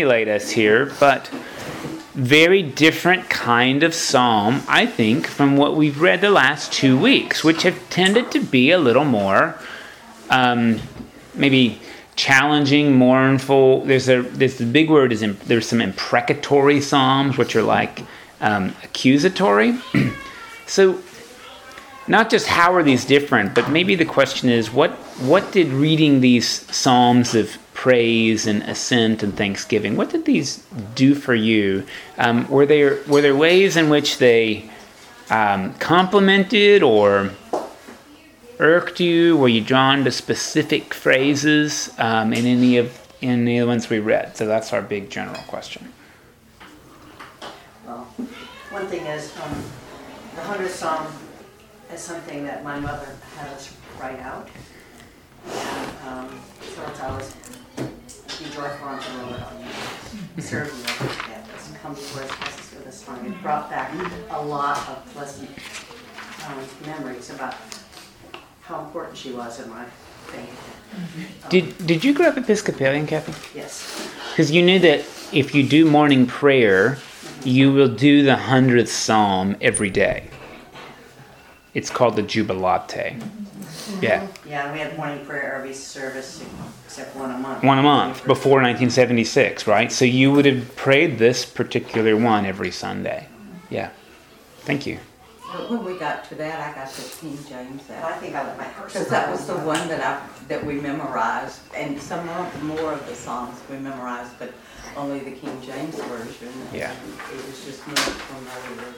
manipulate us here, but very different kind of psalm, I think, from what we've read the last two weeks, which have tended to be a little more um, maybe challenging, mournful. There's a there's the big word is there's some imprecatory psalms, which are like um, accusatory. so not just how are these different, but maybe the question is what what did reading these psalms of praise and ascent and thanksgiving. What did these do for you? Um, were there were there ways in which they um, complemented or irked you? Were you drawn to specific phrases um, in any of in the ones we read? So that's our big general question. Well, one thing is um, the hundredth psalm is something that my mother had us write out. And um, so it's always be joyful unto the Lord Serve the Lord campus. Come before his presence with a song. It brought back a lot of pleasant um, memories about how important she was in my faith. Um, did Did you grow up Episcopalian, Kathy? Yes. Because you knew that if you do morning prayer, mm-hmm. you will do the hundredth psalm every day. It's called the Jubilate. Mm-hmm. Yeah. Yeah, we had morning prayer every service except one a month. One a month before 1976, right? So you would have prayed this particular one every Sunday. Yeah. Thank you. But when we got to that, I got the King James Well, I think I let my first. Because that was the one that I, that we memorized, and some of more of the songs we memorized, but only the King James version. Yeah. It was just more familiar.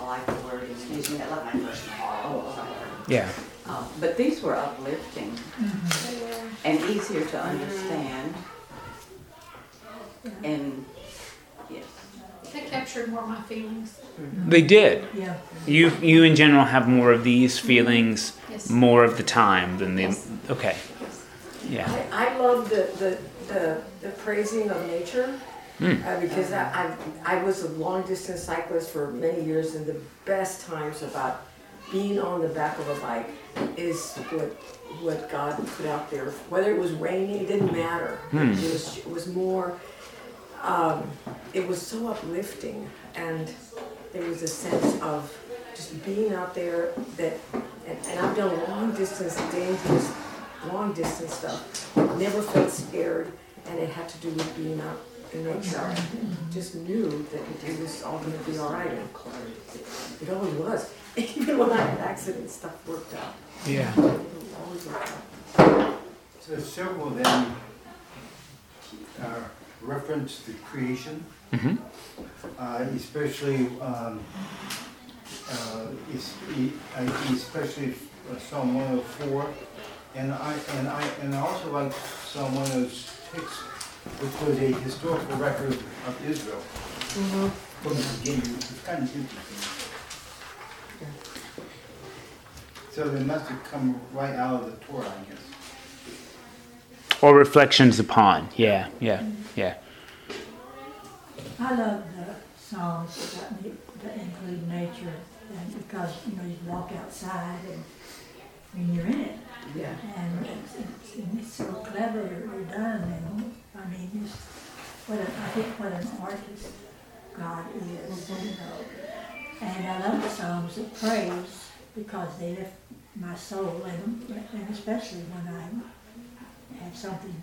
I like the word. Excuse me, I love my first. Oh, Yeah. Uh, But these were uplifting and easier to understand. And, yes. They captured more of my feelings. They did. Yeah. You you in general have more of these feelings Yes. more of the time than the Yes. okay. Yeah. I, I love the, the, the, the praising of nature Mm. uh, because I, I, I was a long distance cyclist for many years, and the best times about being on the back of a bike is what what God put out there. Whether it was raining, it didn't matter. Hmm. It was it was more. Um, it was so uplifting, and there was a sense of just being out there that, and, and I've done long distance, dangerous, long distance stuff. Never felt scared, and it had to do with being out in nature. Just knew that it was all going to be all right. And it always was. Even when I had accidents, stuff worked out. Yeah. Always worked out. So several of them uh, reference the creation, hmm uh, especially, um, uh, es- especially uh, Psalm 104. And I, and I, and I also like Psalm 106, which was a historical record of Israel from the beginning, which was kind of interesting. So they must have come right out of the Torah, I guess. Or reflections upon. Yeah. Yeah. Yeah. I love the songs that, ne- that include nature, and because you know you walk outside and I mean you're in it, Yeah. and it's, it's, and it's so cleverly done. And I mean, just what a, I think what an artist God is, you know. And I love the songs of praise because they lift my soul, and, and especially when I have something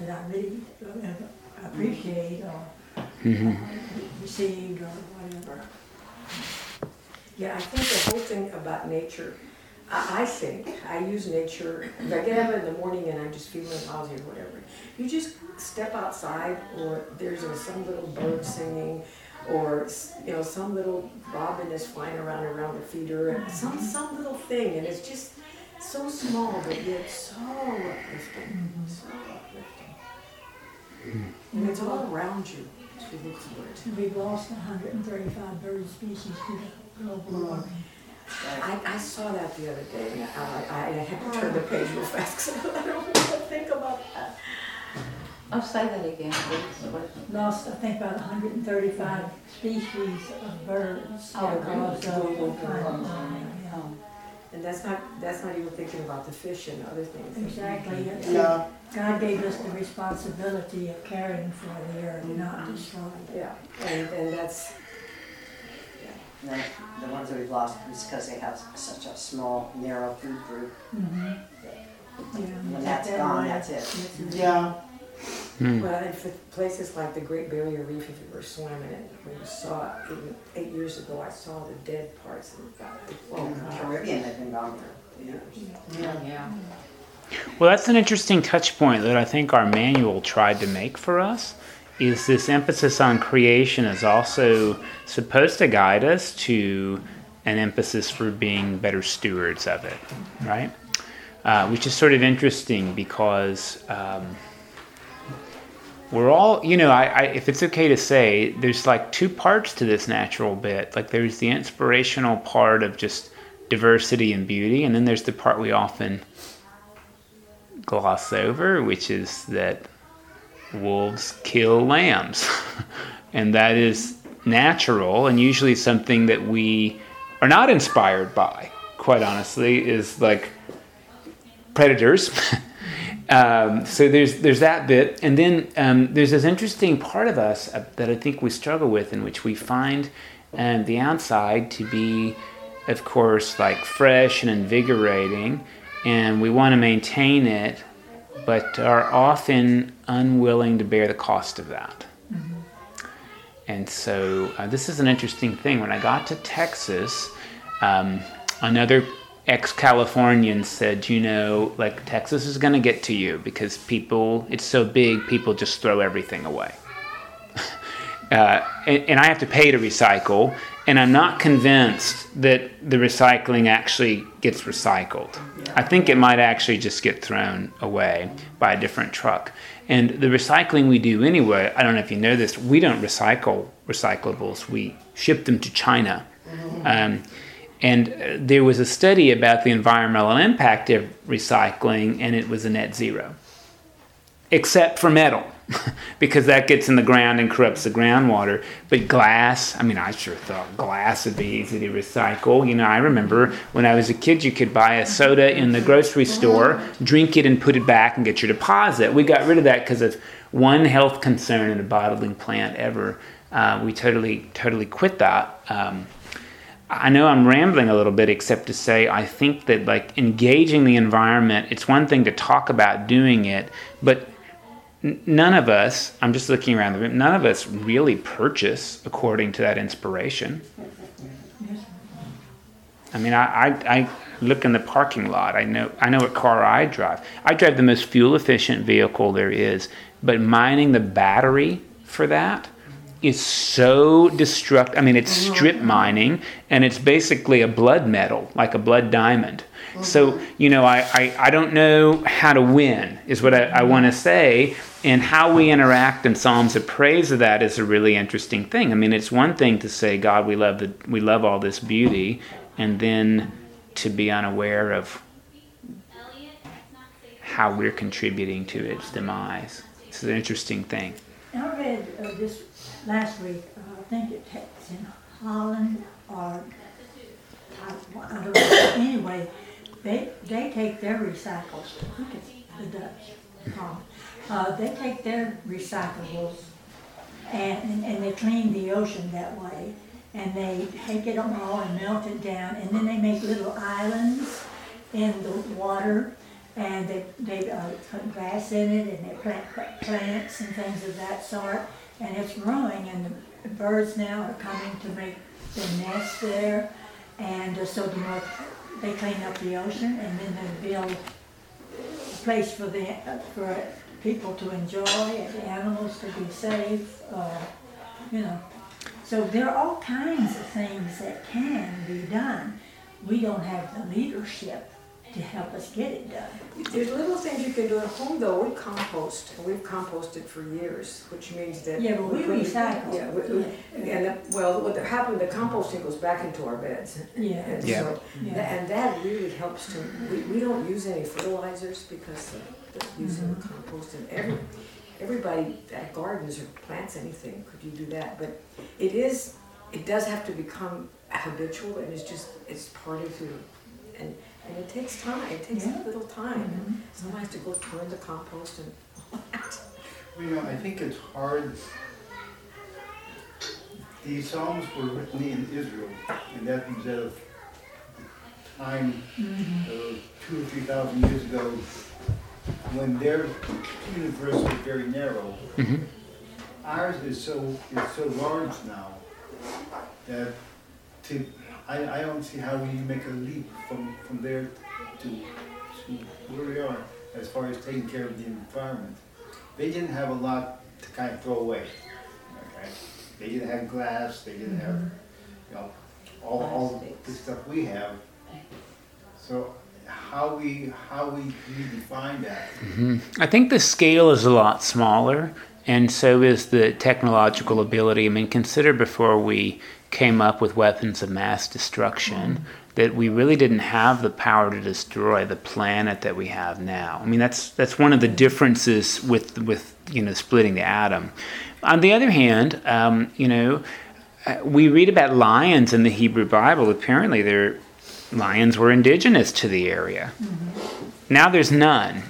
that I really uh, appreciate or hmm uh, received or whatever. Yeah, I think the whole thing about nature, I, I think, I use nature, if I get up in the morning and I'm just feeling lousy or whatever, you just step outside or there's a, some little bird singing or, you know, some little robin is flying around around the feeder, and mm-hmm. some, some little thing, and it's just so small, but yet so uplifting, mm-hmm. so uplifting. Mm-hmm. And it's all around you, you look for it. And we've lost hundred and thirty-five bird species to global warming. I, I saw that the other day, and I, I, I had to turn the page real fast because I don't want to think about that. Oh, say that again, please. What- Lost, I think, about hundred and thirty-five species of birds Oh, because of global climate warming. warming. yeah. And that's not, that's not even thinking about the fish and other things. Exactly. Yeah, God gave us the responsibility of caring for the earth, and not destroying it. Yeah, and, and that's, And then the ones that we've lost is because they have such a small, narrow food group. Mhm. Yeah, When that's that gone, that's it. Yeah, Hmm. well, and for places like the Great Barrier Reef, if you were swimming it, when you saw it, even eight years ago, I saw the dead parts and got, oh In the Caribbean, they've been gone for years. yeah. Yeah. Well, that's an interesting touch point that I think our manual tried to make for us. Is this emphasis on creation is also supposed to guide us to an emphasis for being better stewards of it, right? Uh, which is sort of interesting because um, we're all, you know, I, I, if it's okay to say, there's like two parts to this natural bit. Like there's the inspirational part of just diversity and beauty, and then there's the part we often gloss over, which is that wolves kill lambs. and that is natural and usually something that we are not inspired by, quite honestly, is like predators. um, so there's there's that bit, and then um, there's this interesting part of us uh, that I think we struggle with, in which we find um, the outside to be, of course, like fresh and invigorating, and we want to maintain it, but are often unwilling to bear the cost of that. And so uh, this is an interesting thing. When I got to Texas, um, another ex-Californian said, "You know, like Texas is going to get to you because people, it's so big, people just throw everything away." uh, and, and I have to pay to recycle, and I'm not convinced that the recycling actually gets recycled. I think it might actually just get thrown away by a different truck. And the recycling we do anyway, I don't know if you know this, we don't recycle recyclables, we ship them to China. Um, and uh, there was a study about the environmental impact of recycling, and it was a net zero, except for metal, because that gets in the ground and corrupts the groundwater. But glass, I mean, I sure thought glass would be easy to recycle. You know, I remember when I was a kid, you could buy a soda in the grocery store, drink it, and put it back and get your deposit. We got rid of that because of one health concern in a bottling plant ever. Uh, we totally, totally quit that. Um, I know I'm rambling a little bit, except to say I think that like engaging the environment, it's one thing to talk about doing it, but none of us, I'm just looking around the room, none of us really purchase according to that inspiration. I mean, I, I, I look in the parking lot. I know I know what car I drive. I drive the most fuel efficient vehicle there is, but mining the battery for that is so destructive. I mean, it's mm-hmm. strip mining, and it's basically a blood metal, like a blood diamond. Mm-hmm. So, you know, I, I, I don't know how to win, is what I, I mm-hmm. want to say. And how we interact in Psalms of praise of that is a really interesting thing. I mean, it's one thing to say, God, we love, the, we love all this beauty, and then to be unaware of how we're contributing to its demise. It's an interesting thing. I read uh, this last week, uh, I think it's in Holland or, I, anyway, they, they take their recycles, think it's the Dutch, Holland. Uh, they take their recyclables and, and, and they clean the ocean that way. And they take it all and melt it down, and then they make little islands in the water and they, they uh, put grass in it and they plant plants and things of that sort. And it's growing and the birds now are coming to make their nests there. And uh, so the more they clean up the ocean and then they build a place for the, uh, for people to enjoy and the animals to be safe, uh, you know. So there are all kinds of things that can be done. We don't have the leadership to help us get it done. There's little things you can do at home though, we compost, and we've composted for years, which means that. Yeah, but we put- recycle. Yeah, we, we, and, that- well, what happened, the composting goes back into our beds. Yeah. And Yeah. so, Yeah. and that really helps to, we, we don't use any fertilizers because the, the using the compost and every, everybody that gardens or plants anything, could you do that? But it is, it does have to become habitual and it's just, it's part of your and, and it takes time, it takes Yeah. a little time. Someone has to go turn the compost and, all that. You know, I think it's hard. These Psalms were written in Israel, and that means that a time, uh, two or three thousand years ago, when their universe was very narrow. Mhm. Ours is so, is so large now, that to, I, I don't see how we make a leap from, from there to, to where we are as far as taking care of the environment they didn't have a lot to kind of throw away. Okay, they didn't have glass. They didn't have, mm-hmm. you know, all, all the stuff we have. So how we how we redefine that? Mm-hmm. I think the scale is a lot smaller, and so is the technological ability. I mean, consider before we came up with weapons of mass destruction that we really didn't have the power to destroy the planet that we have now. I mean, that's that's one of the differences with with you know splitting the atom. On the other hand, um, you know, uh, we read about lions in the Hebrew Bible. Apparently, they're lions were indigenous to the area. Now there's none.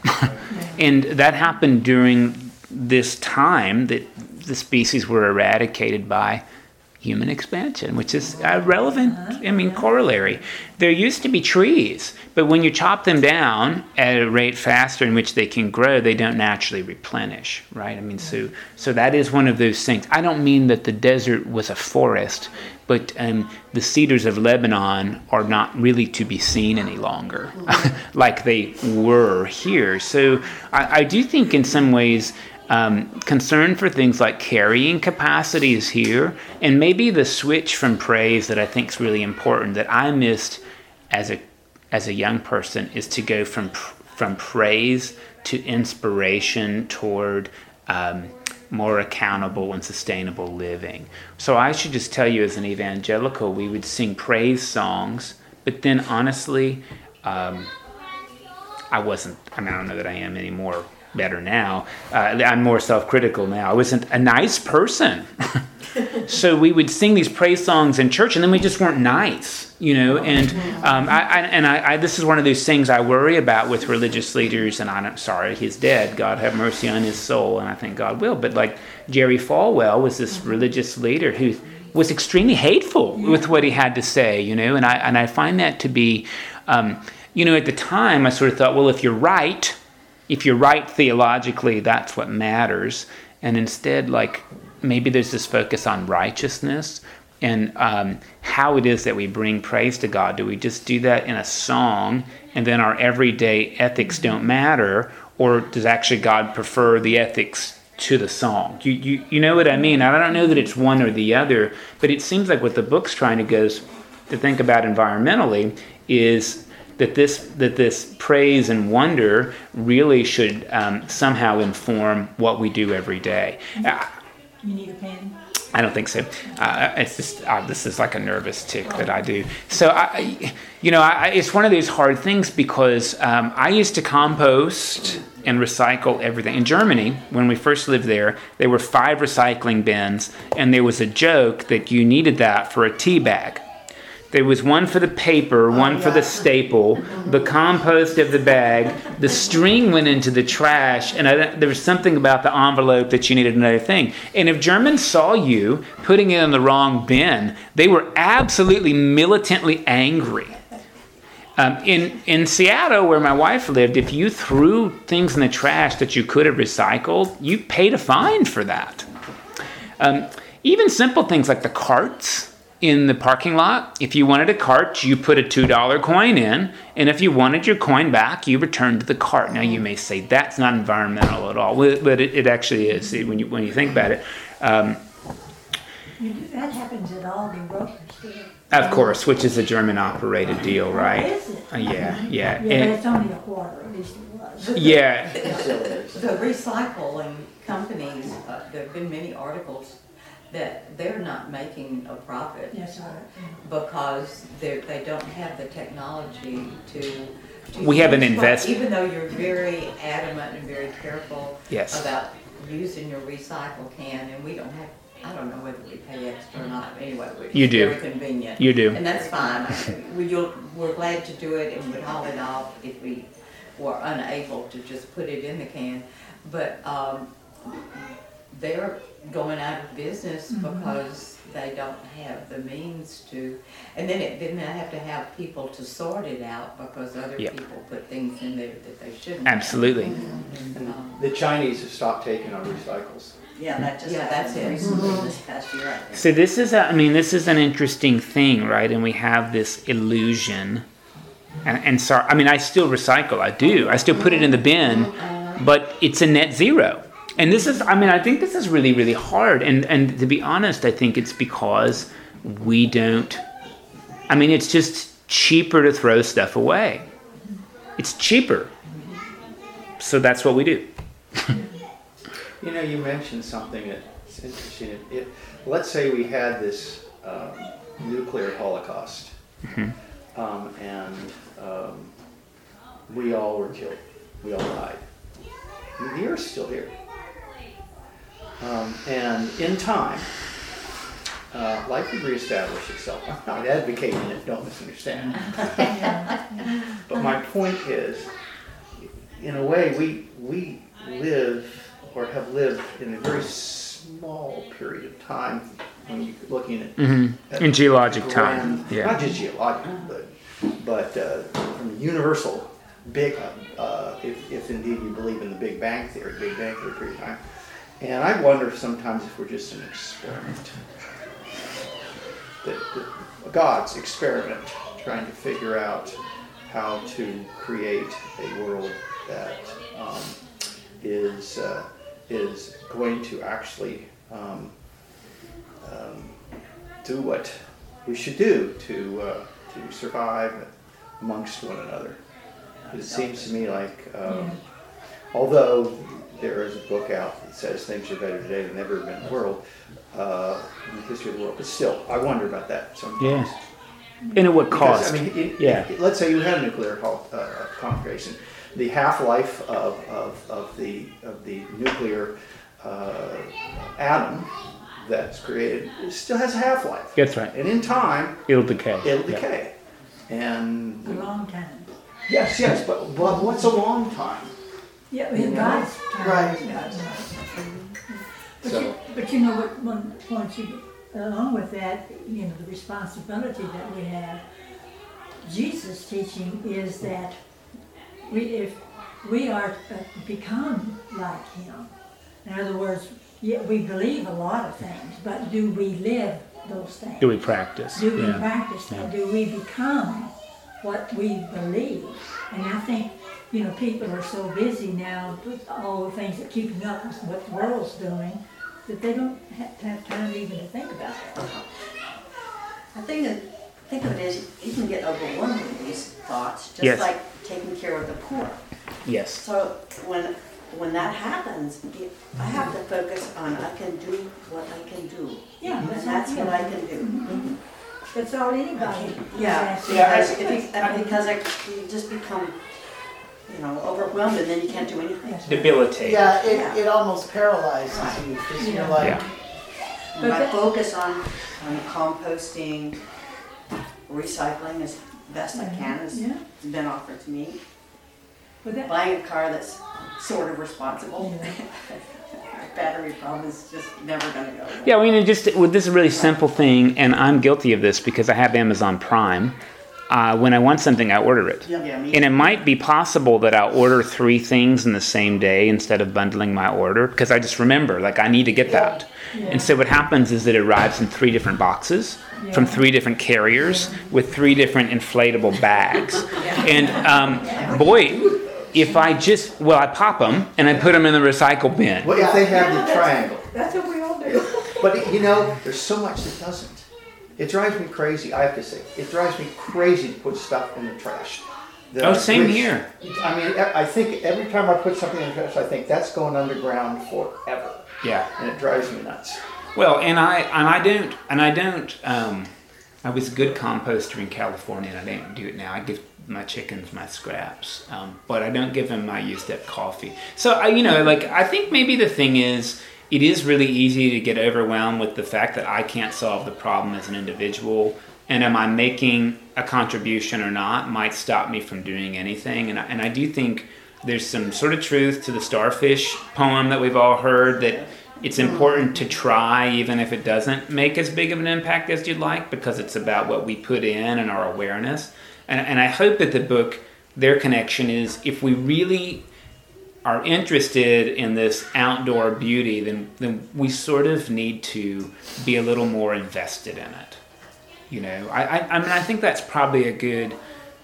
and that happened during this time that the species were eradicated by human expansion, which is a relevant, I mean, uh-huh. corollary. There used to be trees, but when you chop them down at a rate faster in which they can grow, they don't naturally replenish, right? I mean, so mm-hmm. so that is one of those things. I don't mean that the desert was a forest, but um, the cedars of Lebanon are not really to be seen any longer, mm-hmm. like they were here. So I, I do think, in some ways, um, concern for things like carrying capacity is here, and maybe the switch from praise that I think is really important that I missed as a as a young person is to go from from praise to inspiration toward um, more accountable and sustainable living. So I should just tell you, as an evangelical, we would sing praise songs, but then honestly, um, I wasn't. I mean, I don't know that I am anymore. Better now. Uh, I'm more self-critical now. I wasn't a nice person. so we would sing these praise songs in church, and then we just weren't nice, you know. And um, I, I, and I, I, this is one of those things I worry about with religious leaders. And I'm sorry, he's dead. God have mercy on his soul, and I think God will. But like Jerry Falwell was this religious leader who was extremely hateful with what he had to say, you know. And I and I find that to be, um, you know, at the time I sort of thought, well, if you're right, if you're right theologically, that's what matters. And instead, like maybe there's this focus on righteousness and um, how it is that we bring praise to God. Do we just do that in a song and then our everyday ethics don't matter? Or does actually God prefer the ethics to the song? You, you, you know what I mean? I don't know that it's one or the other, but it seems like what the book's trying to go to think about environmentally is that this that this praise and wonder really should um, somehow inform what we do every day. Uh, You need a pen? I don't think so. Uh, it's just uh, this is like a nervous tic that I do. So I, you know, I, it's one of those hard things because um, I used to compost and recycle everything. In Germany, when we first lived there, there were five recycling bins, and there was a joke that you needed that for a tea bag. There was one for the paper, one for the staple, the compost of the bag. The string went into the trash, and I, there was something about the envelope that you needed another thing. And if Germans saw you putting it in the wrong bin, they were absolutely militantly angry. Um, in in Seattle, where my wife lived, if you threw things in the trash that you could have recycled, you paid a fine for that. Um, even simple things like the carts in the parking lot, if you wanted a cart, you put a $2 coin in, and if you wanted your coin back, you returned to the cart. Now, you may say that's not environmental at all, but it, it actually is when you, when you think about it. Um, that happens at Aldi grocery store. of course, which is a German operated deal, right? Is it? Uh, yeah, yeah. Yeah, but And- it's only a quarter, at least it was. yeah, The recycling companies, uh, there've been many articles that they're not making a profit Yes, sir. because they're, they don't have the technology to. to We haven't use invest- Even though you're very adamant and very careful Yes. about using your recycle can, and we don't have I don't know whether we pay extra or not, anyway, it's You do. very convenient. You do. And that's fine, we, you'll, we're glad to do it and we'd haul it off if we were unable to just put it in the can. But, um, they're going out of business mm-hmm. because they don't have the means to. And then it, then they have to have people to sort it out because other Yep. people put things in there that they shouldn't. have. Absolutely. Um, The Chinese have stopped taking our recycles. Yeah, that just Yeah, that's it. recently, mm-hmm. this past year, So this is, a, I mean, this is an interesting thing, right? And we have this illusion. And, and sorry, I mean, I still recycle. I do. I still put it in the bin, but it's a net zero. And this is, I mean, I think this is really, really hard. And and to be honest, I think it's because we don't. I mean, it's just cheaper to throw stuff away. It's cheaper. So that's what we do. You know, you mentioned something that's interesting. It, it, let's say we had this um, nuclear holocaust, um, and um, we all were killed. We all died. The Earth's still here. Um, and in time, uh, life would reestablish itself. I'm not advocating it, don't misunderstand. but my point is, in a way, we, we live or have lived in a very small period of time when you're looking at. Mhm. at In geologic the time, yeah. Not just geologic, but, but uh, from the universal big, uh, if, if indeed you believe in the Big Bang Theory, Big Bang Theory period of time. And I wonder sometimes if we're just an experiment. That, that God's experiment, trying to figure out how to create a world that um, is uh, is going to actually um, um, do what we should do to uh, to survive amongst one another. It seems to me like, um, although there is a book out says things are better today than ever been in the world, uh, in the history of the world, but still, I wonder about that sometimes. Yeah. And at what Because, cost? I mean, it, Yeah. it- let's say you had a nuclear hol- uh, conflagration, the half-life of, of, of the of the nuclear uh, atom that's created still has a half-life, That's right. and in time It'll decay. it'll Yeah. decay. And A long time. yes, yes, but, but what's a long time? Yeah, in God's time. Right. God's time. But So- you, but you know what, one point you, along with that, you know, the responsibility that we have, Jesus' teaching is that we, if we are to become like him, in other words, yeah, we believe a lot of things, but do we live those things? Do we practice? Do we Yeah. practice that? Yeah. Do we become what we believe? And I think, you know, people are so busy now with all the things that keeping up with what the world's doing, that they don't have, have time even to think about that. I think, that- think of it as, you can get overwhelmed with these thoughts, Yes. just like taking care of the poor. Yes. So when, when that happens, you- I have to focus on, I can do what I can do. Yeah, And that's that's what. I can do. Mm-hmm. Mm-hmm. That's all anybody is Yeah, asking. because if you, because I, you just become, you know, overwhelmed and then you can't do anything. Debilitate. Yeah, Yeah. it, it almost paralyzes you because you're like, Yeah. And I that- focus on, on composting, recycling as best I mm-hmm. can, as Yeah. it's been offered to me. But that, Buying a car that's sort of responsible. Yeah. Battery problem is just never gonna go away. Yeah, I mean, it just with this really simple thing, and I'm guilty of this because I have Amazon Prime. Uh, when I want something, I order it. Yeah, me And it might be possible that I'll order three things in the same day instead of bundling my order because I just remember, like, I need to get that. And so what happens is that it arrives in three different boxes from three different carriers with three different inflatable bags. And um, boy, if I just, well, I pop them and I put them in the recycle bin. What if they have the triangle? that's what we all do. But you know, there's so much that doesn't. It drives me crazy, I have to say. It drives me crazy to put stuff in the trash. That Oh, same wish- here. I mean, I think every time I put something in the trash, I think that's going underground forever. Yeah. And it drives me nuts. Well, and I and I don't and I don't. Um, I was a good composter in California, and I don't do it now. I give my chickens my scraps, um, but I don't give them my used up coffee. So I, you know, like I think maybe the thing is, it is really easy to get overwhelmed with the fact that I can't solve the problem as an individual. And am I making a contribution or not might stop me from doing anything. And I, and I do think there's some sort of truth to the starfish poem that we've all heard that it's important to try even if it doesn't make as big of an impact as you'd like because it's about what we put in and our awareness. And, and I hope that the book, their connection is if we really are interested in this outdoor beauty, then, then we sort of need to be a little more invested in it. You know, I, I, I mean, I think that's probably a good,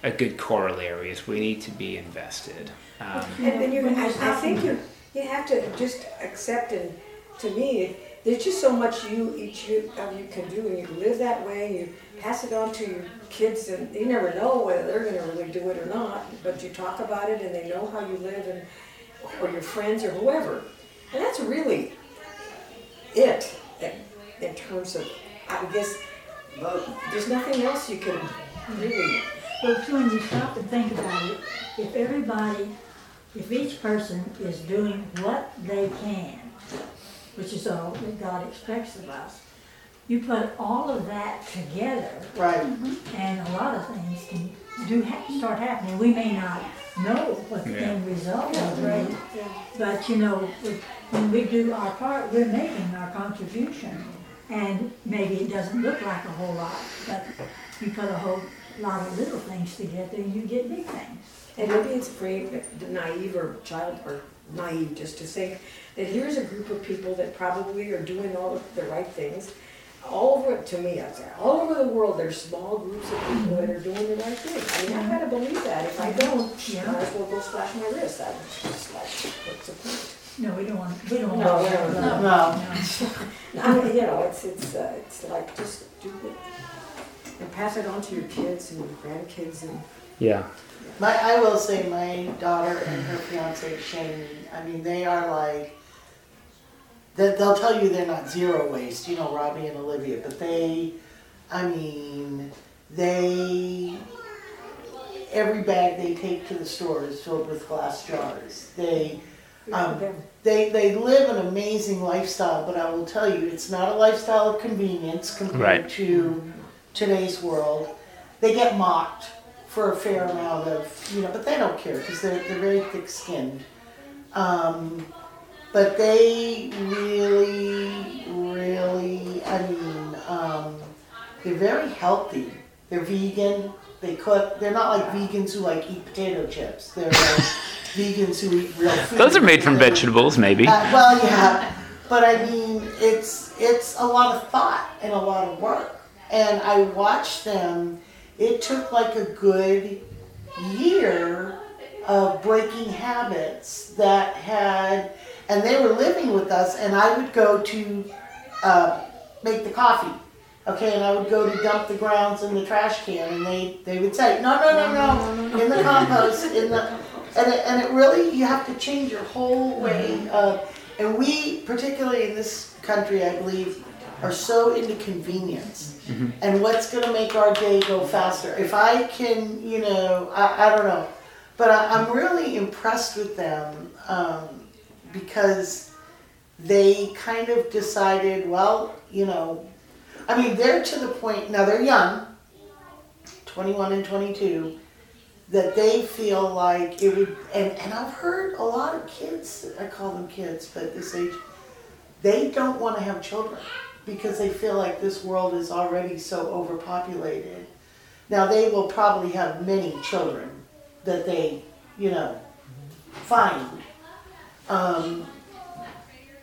a good corollary is we need to be invested. Um, And, and you, I, I think you, you have to just accept and, to me, there's just so much you, each you, of you can do, and you live that way, you pass it on to your kids, and you never know whether they're gonna really do it or not, but you talk about it, and they know how you live, and, or your friends, or whoever. And that's really it, in, terms of, I guess, there's nothing else you can really, Well, too, when you stop and think about it, if everybody, if each person is doing what they can, which is all that God expects of us, you put all of that together, Right. Mm-hmm. and a lot of things can do ha- start happening. We may not know what the Yeah. end result will be, but you know, if- when we do our part, we're making our contribution. And maybe it doesn't look like a whole lot, but you put a whole lot of little things together, and you get big things. And maybe it's brave, naive or child, or naive just to think that here's a group of people that probably are doing all of the right things. All over, to me, I'd say, all over the world, there's small groups of people that are doing the right thing. I mean, I gotta believe that. If I don't, Yeah. might as well go slash my wrist. I was just like, what's the point? No, we don't want, we don't want. No, we don't, no. No. I mean, you know, it's, it's, uh, it's like, just do it. And pass it on to your kids and your grandkids and yeah. My, I will say my daughter and her fiance Shane, I mean, they are like, that they'll tell you they're not zero waste, you know, Robbie and Olivia, but they, I mean, they, every bag they take to the store is filled with glass jars. They, Um, they, they live an amazing lifestyle, but I will tell you, it's not a lifestyle of convenience compared Right. to today's world. They get mocked for a fair amount of, you know, but they don't care because they're, they're very thick skinned. Um, but they really, really, I mean, um, they're very healthy. They're vegan. They cook. They're not like vegans who like eat potato chips. They're like vegans who eat real food. Those are made from vegetables, maybe. Uh, well, yeah, but I mean, it's it's a lot of thought and a lot of work. And I watched them. It took like a good year of breaking habits that had, and they were living with us. And I would go to uh, make the coffee, okay, and I would go to dump the grounds in the trash can, and they they would say, no, no, no, no, in the compost, in the, and it, and it really you have to change your whole way of, and we particularly in this country, I believe, are so into convenience and what's going to make our day go faster. If I can, you know, I, I don't know, but I, I'm really impressed with them um, because they kind of decided, well, you know, I mean, they're to the point now. They're young, 21 and 22, that they feel like it would. And and I've heard a lot of kids. I call them kids, but this age, they don't want to have children because they feel like this world is already so overpopulated. Now they will probably have many children that they, you know, find. Um,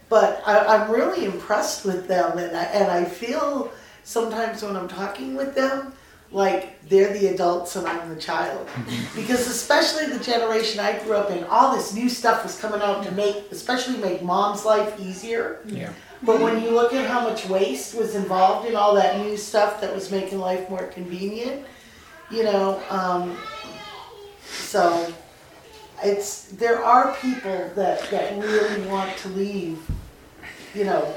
but I, I'm really impressed with them, and I, and I feel sometimes when I'm talking with them, like they're the adults and I'm the child. Because especially the generation I grew up in, all this new stuff was coming out to make, especially make mom's life easier. Yeah. But when you look at how much waste was involved in all that new stuff that was making life more convenient, you know, um, so it's there are people that, that really want to leave. You know,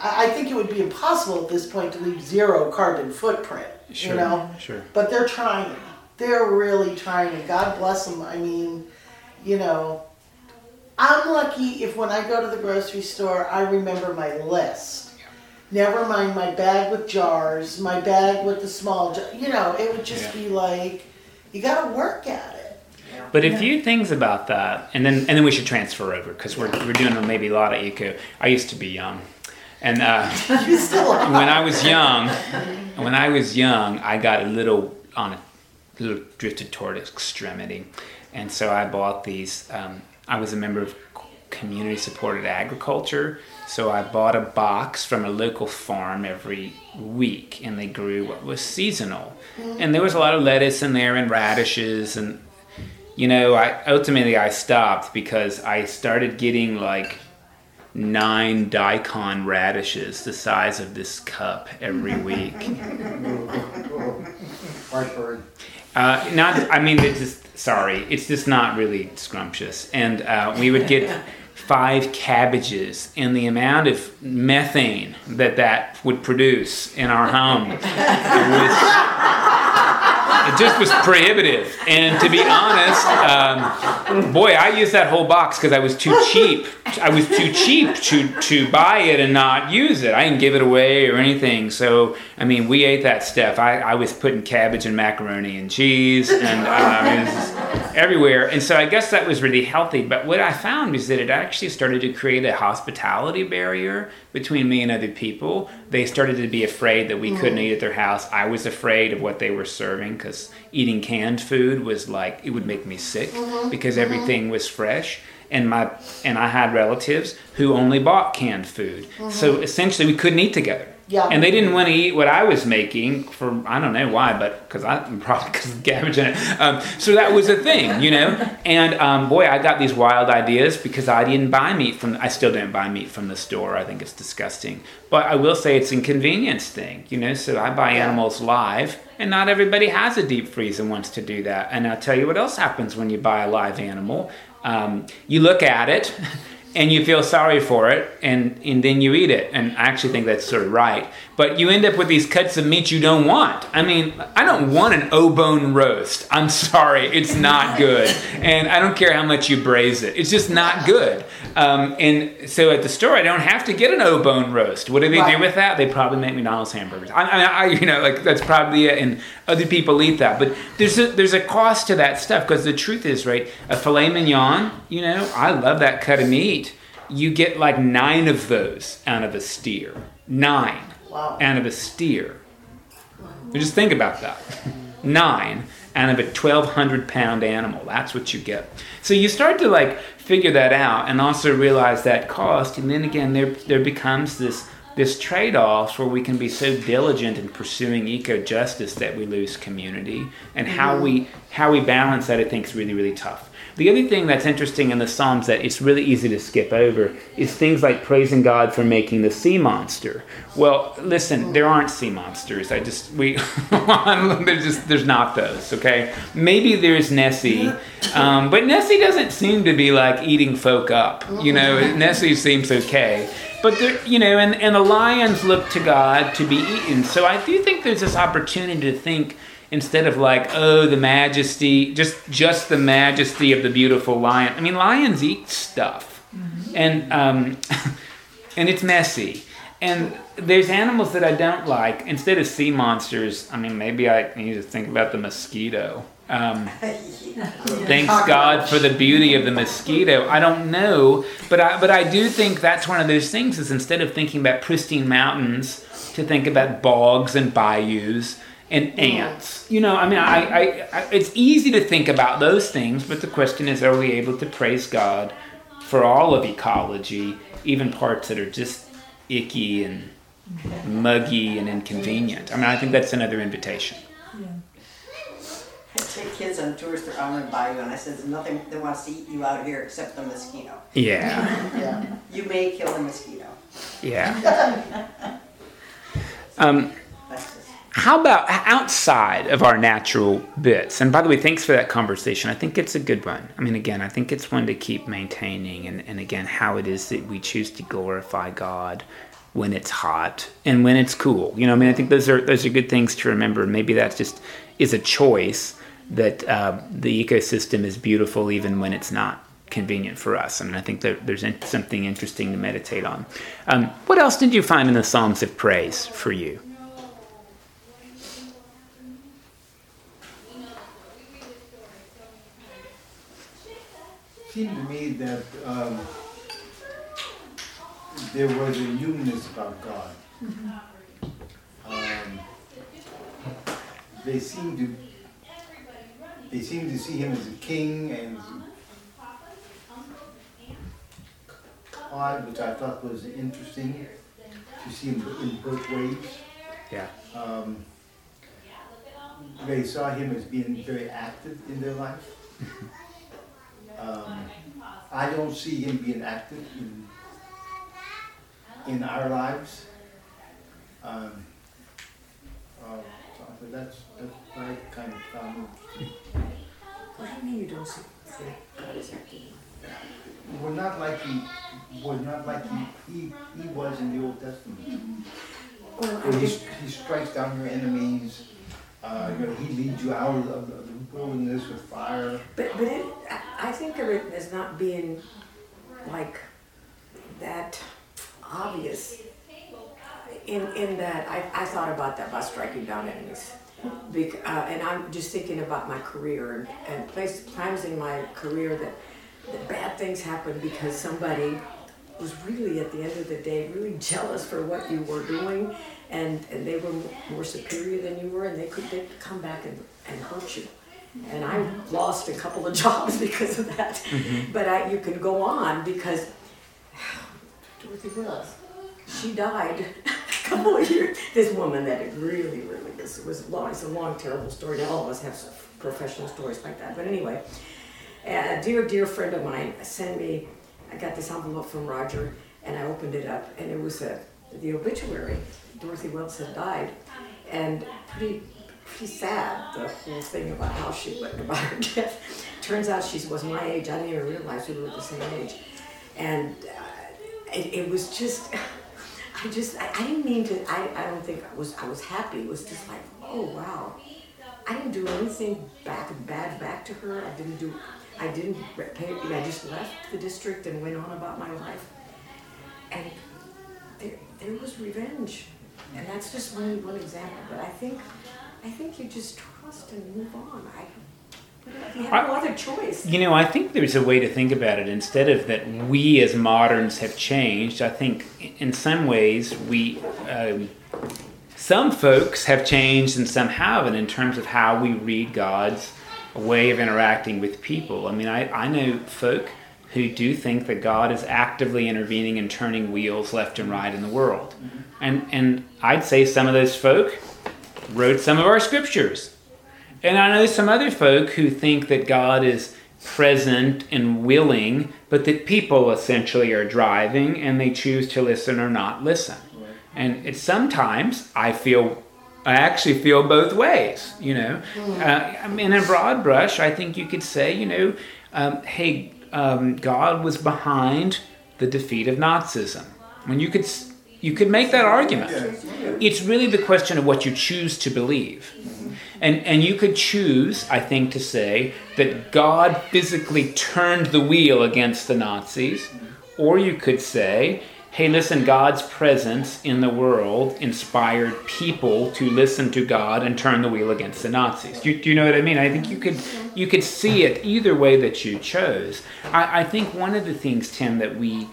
I, I think it would be impossible at this point to leave zero carbon footprint. Sure. You know, Sure. but they're trying. They're really trying, and God bless them. I mean, you know, I'm lucky if when I go to the grocery store, I remember my list. Never mind my bag with jars, my bag with the small jar. You know, it would just Yeah. be like, you got to work at it. But a few things about that, and then and then we should transfer over because we're we're doing maybe a lot of eco. I used to be young, and uh, You still are. when I was young, when I was young, I got a little on a little drifted toward extremity, and so I bought these. Um, I was a member of community supported agriculture, so I bought a box from a local farm every week, and they grew what was seasonal, and there was a lot of lettuce in there and radishes and. You know, I ultimately I stopped because I started getting like nine daikon radishes the size of this cup every week. Uh, not, I mean, it's just sorry, it's just not really scrumptious. And uh, we would get five cabbages, and the amount of methane that that would produce in our home was. It just was prohibitive, and to be honest, um, boy, I used that whole box because I was too cheap. I was too cheap to to buy it and not use it. I didn't give it away or anything. So I mean, we ate that stuff. I, I was putting cabbage and macaroni and cheese and uh, it was everywhere. And so I guess that was really healthy. But what I found is that it actually started to create a hospitality barrier between me and other people. They started to be afraid that we couldn't eat at their house. I was afraid of what they were serving because eating canned food was like it would make me sick mm-hmm. because mm-hmm. everything was fresh and my and I had relatives who only bought canned food. So mm-hmm. essentially, we couldn't eat together. Yeah. And they didn't want to eat what I was making for I don't know why, but because I probably because of cabbage in it. Um, so that was a thing, you know. And um, boy, I got these wild ideas because I didn't buy meat from. I still didn't buy meat from the store. I think it's disgusting. But I will say it's a convenience thing, you know. So I buy animals live, and not everybody has a deep freeze and wants to do that. And I'll tell you what else happens when you buy a live animal. Um, you look at it. And you feel sorry for it, and, and then you eat it. And I actually think that's sort of right. But you end up with these cuts of meat you don't want. I mean, I don't want an O bone roast. I'm sorry, it's not good. And I don't care how much you braise it, it's just not good. Um, and so at the store, I don't have to get an O bone roast. What do they do with that? They probably make McDonald's hamburgers. I, I, I, you know, like that's probably it. And other people eat that. But there's a, there's a cost to that stuff because the truth is, right? A filet mignon, you know, I love that cut of meat. You get like nine of those out of a steer. Nine Wow. out of a steer. Just think about that. Nine out of a 1,200 pound animal. That's what you get. So you start to like figure that out and also realize that cost. And then again, there, there becomes this, this trade off where we can be so diligent in pursuing eco justice that we lose community. And how, we, how we balance that, I think, is really, really tough. The other thing that's interesting in the Psalms that it's really easy to skip over is things like praising God for making the sea monster. Well, listen, there aren't sea monsters. I just we there's just there's not those. Okay, maybe there's Nessie, um, but Nessie doesn't seem to be like eating folk up. You know, Nessie seems okay. But there, you know, and, and the lions look to God to be eaten. So I do think there's this opportunity to think instead of like oh the majesty just just the majesty of the beautiful lion. I mean lions eat stuff. And um and it's messy. And there's animals that i don't like. Instead of sea monsters i mean maybe i need to think about the mosquito um, thanks god for the beauty of the mosquito i don't know but i but i do think that's one of those things is instead of thinking about pristine mountains to think about bogs and bayous and ants. You know, I mean, I, I, I, it's easy to think about those things, but the question is, are we able to praise God for all of ecology, even parts that are just icky and muggy and inconvenient? I mean, I think that's another invitation. I take kids on tours through Armand Bayou, and I said, "There's nothing that wants to eat you out here except the mosquito. Yeah, Yeah. You may kill the mosquito." yeah. Um, How about outside of our natural bits? And by the way, thanks for that conversation. I think it's a good one. I mean, again, I think it's one to keep maintaining. And, and again, how it is that we choose to glorify God when it's hot and when it's cool. You know, I mean, I think those are those are good things to remember. Maybe that just is a choice that uh, the ecosystem is beautiful even when it's not convenient for us. I mean, I think that there's in- something interesting to meditate on. Um, what else did you find in the Psalms of praise for you? It seemed to me that um, there was a humanness about God. Um, they seem to they seem to see him as a king and God, which I thought was interesting to see him in both ways. Yeah. Um, they saw him as being very active in their life. Um, I don't see him being active in, in our lives. Um, uh, so that's, that's what I kind of found. What do you mean you don't see, think God is active? We're not like he, we're not like he, he, he was in the Old Testament. Well, I Where he, think, he strikes down your enemies, uh, you know, he leads you out of the wilderness with fire. but, but it, I, I think of it as not being like that obvious. In, in that, I, I thought about that by striking down enemies. Bec- uh, and I'm just thinking about my career and, and place, times in my career that, that bad things happened because somebody was really at the end of the day really jealous for what you were doing and, and they were more superior than you were and they could they could come back and, and hurt you. And I lost a couple of jobs because of that. But I, you can go on because Dorothy Wills she died couple of years this woman that really really is it was long it's a long terrible story now all of us have professional stories like that but anyway a dear dear friend of mine sent me I got this envelope from Roger, and I opened it up, and it was a, the obituary. Dorothy Wells had died, and pretty pretty sad the whole thing about how she went about her death. Turns out she was my age. I didn't even realize we were the same age, and uh, it, it was just. I just I, I didn't mean to. I, I don't think I was I was happy. It was just like oh wow. I didn't do anything back bad back to her. I didn't do I didn't pay, I just left the district and went on about my life. And there, there was revenge. And that's just one, one example. But I think, I think you just trust and move on. I, you have no other choice. You know, I think there's a way to think about it. Instead of that we as moderns have changed, I think in some ways we, um, some folks have changed and some haven't in terms of how we read God's way of interacting with people. I mean, I, I know folk who do think that God is actively intervening and turning wheels left and right in the world. And, and I'd say some of those folk wrote some of our scriptures. And I know some other folk who think that God is present and willing, but that people essentially are driving and they choose to listen or not listen. And it's sometimes I feel I actually feel both ways, you know. Uh, I mean, in a broad brush, I think you could say, you know, um, hey, um, God was behind the defeat of Nazism. When you could, you could make that argument. It's really the question of what you choose to believe, and and you could choose, I think, to say that God physically turned the wheel against the Nazis, or you could say hey, listen, God's presence in the world inspired people to listen to God and turn the wheel against the Nazis. Do you, do you know what I mean? I think you could you could see it either way that you chose. I, I think one of the things, Tim, that we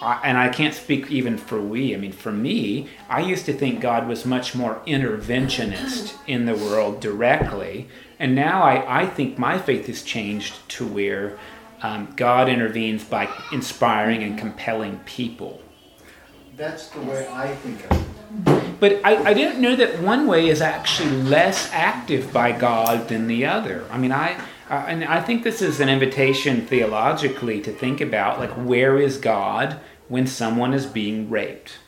I, and I can't speak even for we. I mean, for me, I used to think God was much more interventionist in the world directly, and now I, I think my faith has changed to where um, God intervenes by inspiring and compelling people. That's the way I think of it. But I, I didn't know that one way is actually less active by God than the other. I mean, I, uh, and I think this is an invitation theologically to think about like where is God when someone is being raped?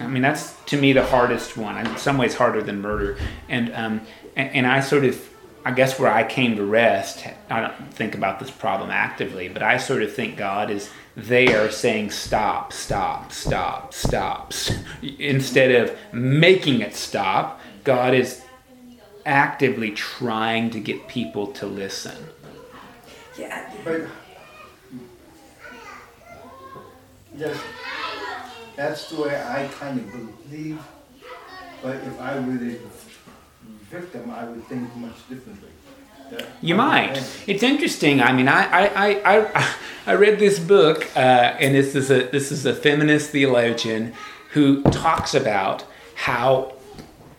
I mean, that's to me the hardest one. In some ways, harder than murder. And um, and, and I sort of, I guess, where I came to rest. I don't think about this problem actively, but I sort of think God is there saying stop, stop, stop, stop. Instead of making it stop, God is actively trying to get people to listen. Yeah, But Just, that's the way I kind of believe. But if I were the victim, I would think much differently. You might. It's interesting. I mean, I I, I, I, read this book, uh, and this is a this is a feminist theologian who talks about how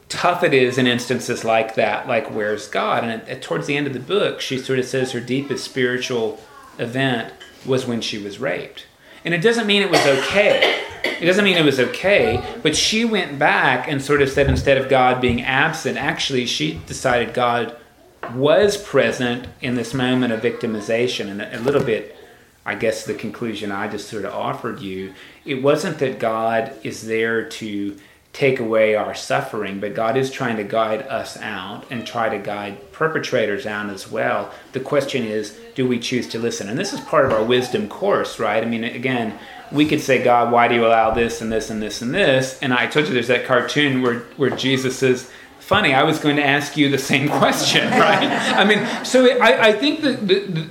tough it is in instances like that, like where's God? And at- towards the end of the book, she sort of says her deepest spiritual event was when she was raped. And it doesn't mean it was okay. It doesn't mean it was okay, but she went back and sort of said instead of God being absent, actually she decided God was present in this moment of victimization and a, little bit i guess the conclusion i just sort of offered you it wasn't that god is there to take away our suffering but god is trying to guide us out and try to guide perpetrators out as well. The question is do we choose to listen? And this is part of our wisdom course right? I mean again we could say god why do you allow this and this and this and this? And i told you there's that cartoon where, where jesus says funny i was going to ask you the same question right? I mean so I, I think that the, the,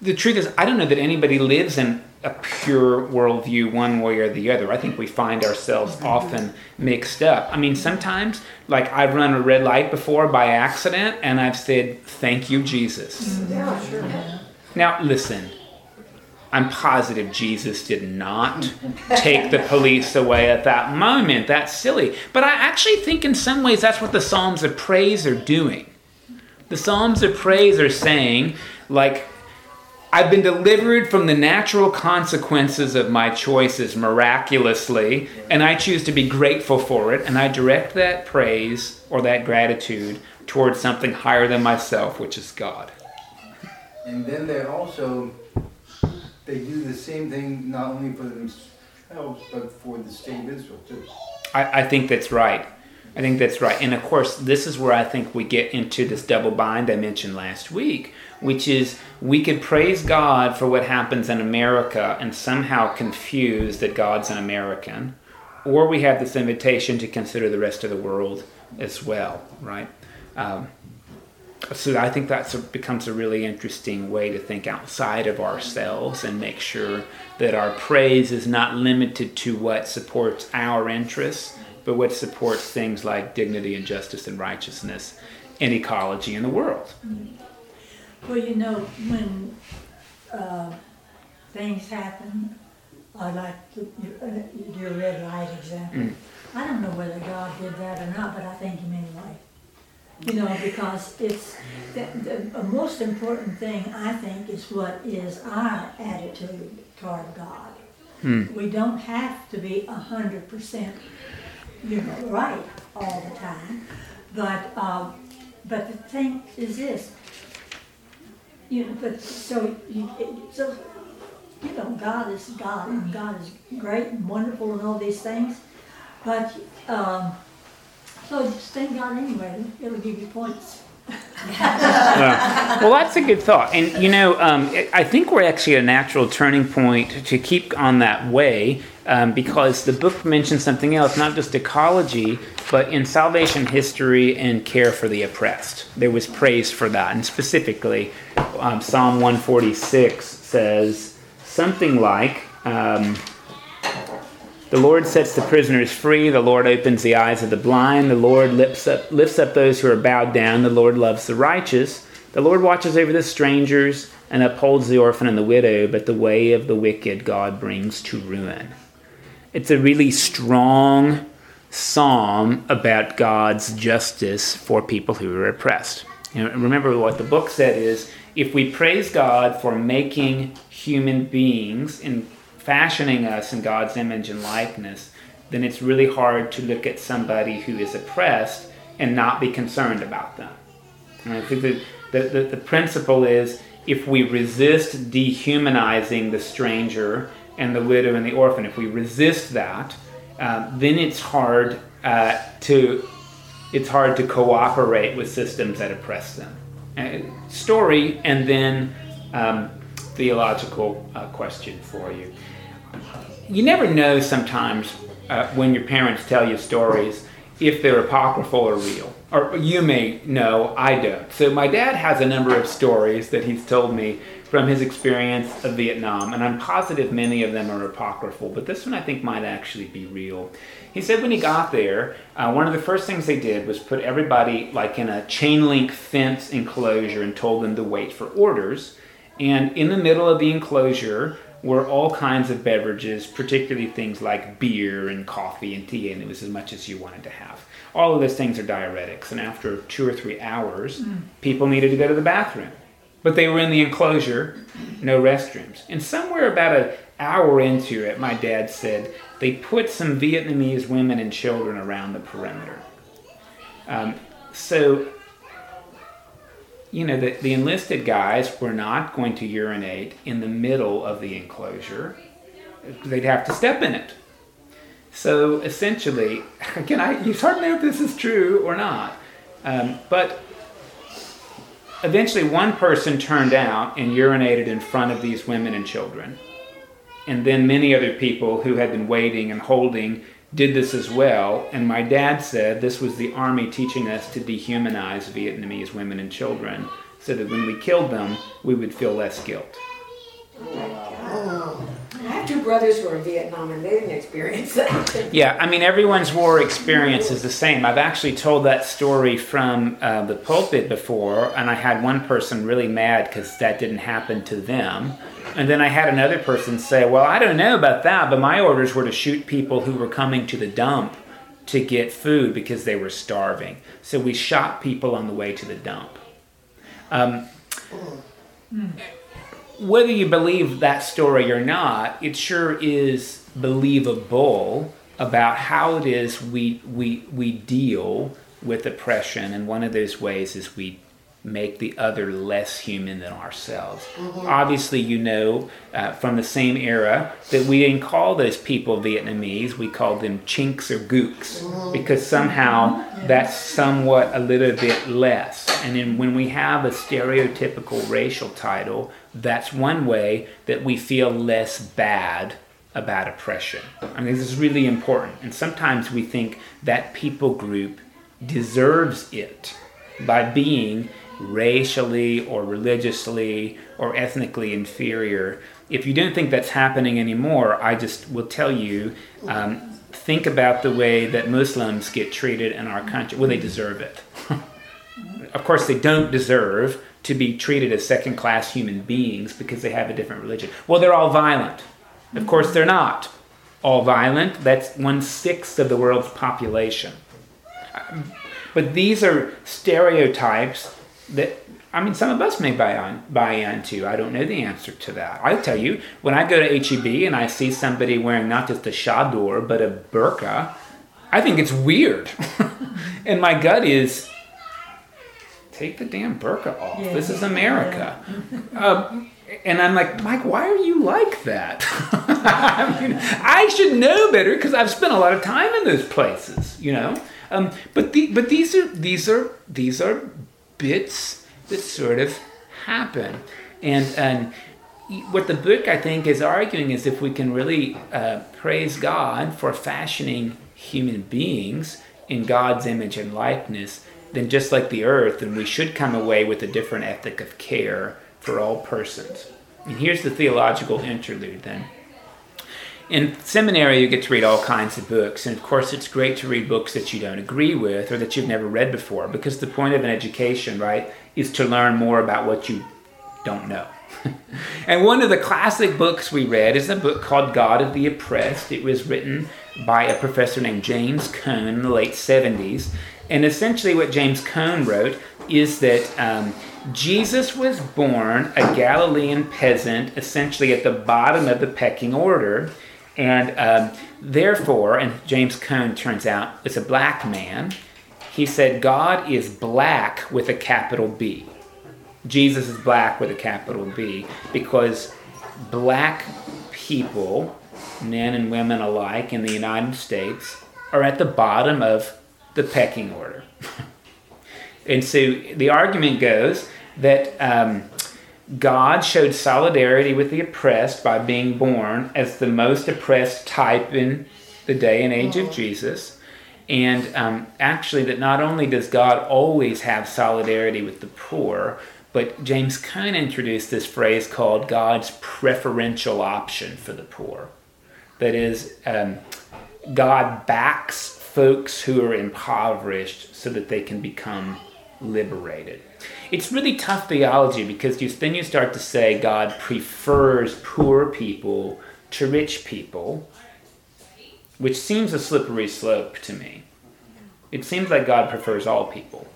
the truth is i don't know that anybody lives in a pure worldview one way or the other. I think we find ourselves mm-hmm. often mixed up. I mean sometimes like i've run a red light before by accident and i've said thank you jesus. Mm-hmm. Yeah, sure. now listen. I'm positive jesus did not take the police away at that moment. That's silly. But i actually think in some ways that's what the psalms of praise are doing. The psalms of praise are saying like I've been delivered from the natural consequences of my choices miraculously, and I choose to be grateful for it, and I direct that praise or that gratitude towards something higher than myself, which is God. And then they also, they do the same thing not only for themselves, but for the state of Israel too. I, I think that's right. I think that's right. And of course, this is where I think we get into this double bind I mentioned last week, which is we could praise God for what happens in America and somehow confuse that God's an American, or we have this invitation to consider the rest of the world as well, right? Um, so I think that becomes a really interesting way to think outside of ourselves and make sure that our praise is not limited to what supports our interests, but what supports things like dignity and justice and righteousness and ecology in the world. Well, you know, when uh, things happen, I like the, uh, your red light example. Mm. I don't know whether God did that or not, but I thank Him anyway. You know, because it's the, the, most important thing I think is what is our attitude toward God. Hmm. We don't have to be a hundred percent, you know, right all the time. But um, but the thing is this, you know, but so you, so you know, God is God and God is great and wonderful and all these things. But um, so just thank God anyway. It'll give you points. Yeah. Well, that's a good thought. And, you know, um, I think we're actually a natural turning point to keep on that way um, because the book mentions something else, not just ecology, but in salvation history and care for the oppressed. There was praise for that. And specifically, um, Psalm 146 says something like. Um, the Lord sets the prisoners free. The Lord opens the eyes of the blind. The Lord lifts up, lifts up those who are bowed down. The Lord loves the righteous. The Lord watches over the strangers and upholds the orphan and the widow, but the way of the wicked God brings to ruin. It's a really strong psalm about God's justice for people who are oppressed. You know, remember what the book said is if we praise God for making human beings and fashioning us in God's image and likeness, then it's really hard to look at somebody who is oppressed and not be concerned about them. And I think the, the, the principle is if we resist dehumanizing the stranger and the widow and the orphan, if we resist that, uh, then it's hard uh, to it's hard to cooperate with systems that oppress them. Uh, story and then um, theological uh, question for you you never know sometimes uh, when your parents tell you stories if they're apocryphal or real. Or you may know, I don't. So my dad has a number of stories that he's told me from his experience of Vietnam, and I'm positive many of them are apocryphal, but this one I think might actually be real. He said when he got there, uh, one of the first things they did was put everybody like in a chain link fence enclosure and told them to wait for orders. And in the middle of the enclosure were all kinds of beverages, particularly things like beer and coffee and tea, and it was as much as you wanted to have. All of those things are diuretics, and after two or three hours, people needed to go to the bathroom. But they were in the enclosure, no restrooms. And somewhere about an hour into it, my dad said they put some Vietnamese women and children around the perimeter. Um, so, you know, the, the enlisted guys were not going to urinate in the middle of the enclosure. They'd have to step in it. So essentially, again, I, it's hard to know if this is true or not. Um, but eventually, one person turned out and urinated in front of these women and children. And then many other people who had been waiting and holding did this as well. And my dad said this was the army teaching us to dehumanize Vietnamese women and children so that when we killed them, we would feel less guilt. Oh, I have two brothers who are in Vietnam and they didn't experience that. Yeah, I mean, everyone's war experience is the same. I've actually told that story from uh, the pulpit before, and I had one person really mad because that didn't happen to them. And then I had another person say, Well, I don't know about that, but my orders were to shoot people who were coming to the dump to get food because they were starving. So we shot people on the way to the dump. Um, whether you believe that story or not, it sure is believable about how it is we we we deal with oppression, and one of those ways is we make the other less human than ourselves. Obviously, you know uh, from the same era that we didn't call those people Vietnamese; we called them chinks or gooks because somehow that's somewhat a little bit less. And then when we have a stereotypical racial title, that's one way that we feel less bad about oppression. I mean, this is really important. And sometimes we think that people group deserves it by being racially or religiously or ethnically inferior. If you don't think that's happening anymore, I just will tell you um, think about the way that Muslims get treated in our country. Well, they deserve it. of course, they don't deserve to be treated as second class human beings because they have a different religion. Well, they're all violent. Of course, they're not all violent. That's one sixth of the world's population. But these are stereotypes that I mean, some of us may buy on buy into. I don't know the answer to that. I'll tell you, when I go to HEB and I see somebody wearing not just a chador but a burqa, I think it's weird, and my gut is, take the damn burqa off. Yeah. This is America. Um, and I'm like, Mike, why are you like that? I mean, I should know better because I've spent a lot of time in those places, you know. Um, but the, but these are these are these are bits that sort of happen, and and what the book I think is arguing is if we can really uh, praise God for fashioning human beings in God's image and likeness, then just like the earth, then we should come away with a different ethic of care for all persons. And here's the theological interlude then. In seminary, you get to read all kinds of books, and of course, it's great to read books that you don't agree with or that you've never read before, because the point of an education, right, is to learn more about what you don't know. and one of the classic books we read is a book called God of the Oppressed. It was written by a professor named James Cone in the late 70s. And essentially, what James Cone wrote is that um, Jesus was born a Galilean peasant, essentially at the bottom of the pecking order. And um, therefore, and James Cone turns out is a black man, he said, God is black with a capital B. Jesus is black with a capital B because black people, men and women alike in the United States, are at the bottom of the pecking order. and so the argument goes that um, God showed solidarity with the oppressed by being born as the most oppressed type in the day and age of Jesus. And um, actually, that not only does God always have solidarity with the poor, but James Cone introduced this phrase called God's preferential option for the poor. That is, um, God backs folks who are impoverished so that they can become liberated. It's really tough theology because you, then you start to say God prefers poor people to rich people, which seems a slippery slope to me. It seems like God prefers all people.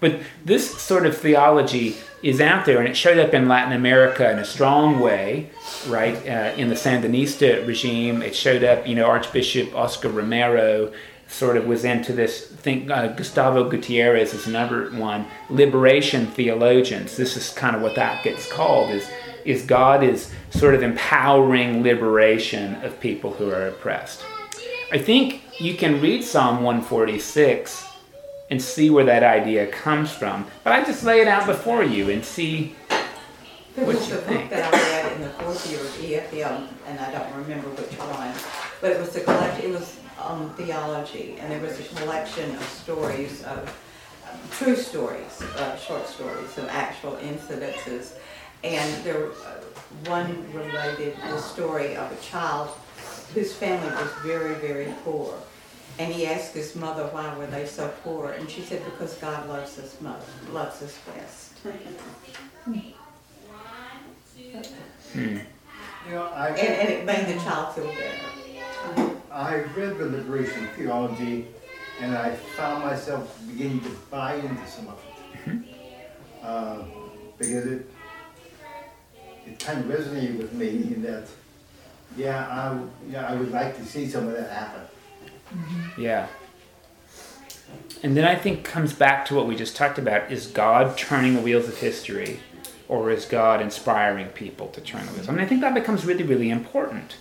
But this sort of theology is out there, and it showed up in Latin America in a strong way, right? Uh, in the Sandinista regime, it showed up. You know, Archbishop Oscar Romero sort of was into this. Think uh, Gustavo Gutierrez is another one. Liberation theologians. This is kind of what that gets called. Is is God is sort of empowering liberation of people who are oppressed. I think you can read Psalm 146 and see where that idea comes from. But I just lay it out before you and see There what was you a book think. that I read in the fourth year of EFM, and I don't remember which one, but it was a collect, it was um, theology, and there was a collection of stories of, um, true stories, uh, short stories of actual incidences. And there, uh, one related the story of a child whose family was very, very poor. And he asked his mother, why were they so poor? And she said, because God loves us most, loves us best. Hmm. You know, I, And, and it made the child feel better. I read the liberation theology and I found myself beginning to buy into some of it. Uh, because it, it kind of resonated with me in that, yeah, I, yeah, I would like to see some of that happen. Yeah. And then I think comes back to what we just talked about is God turning the wheels of history or is God inspiring people to turn the wheels? I mean, I think that becomes really, really important.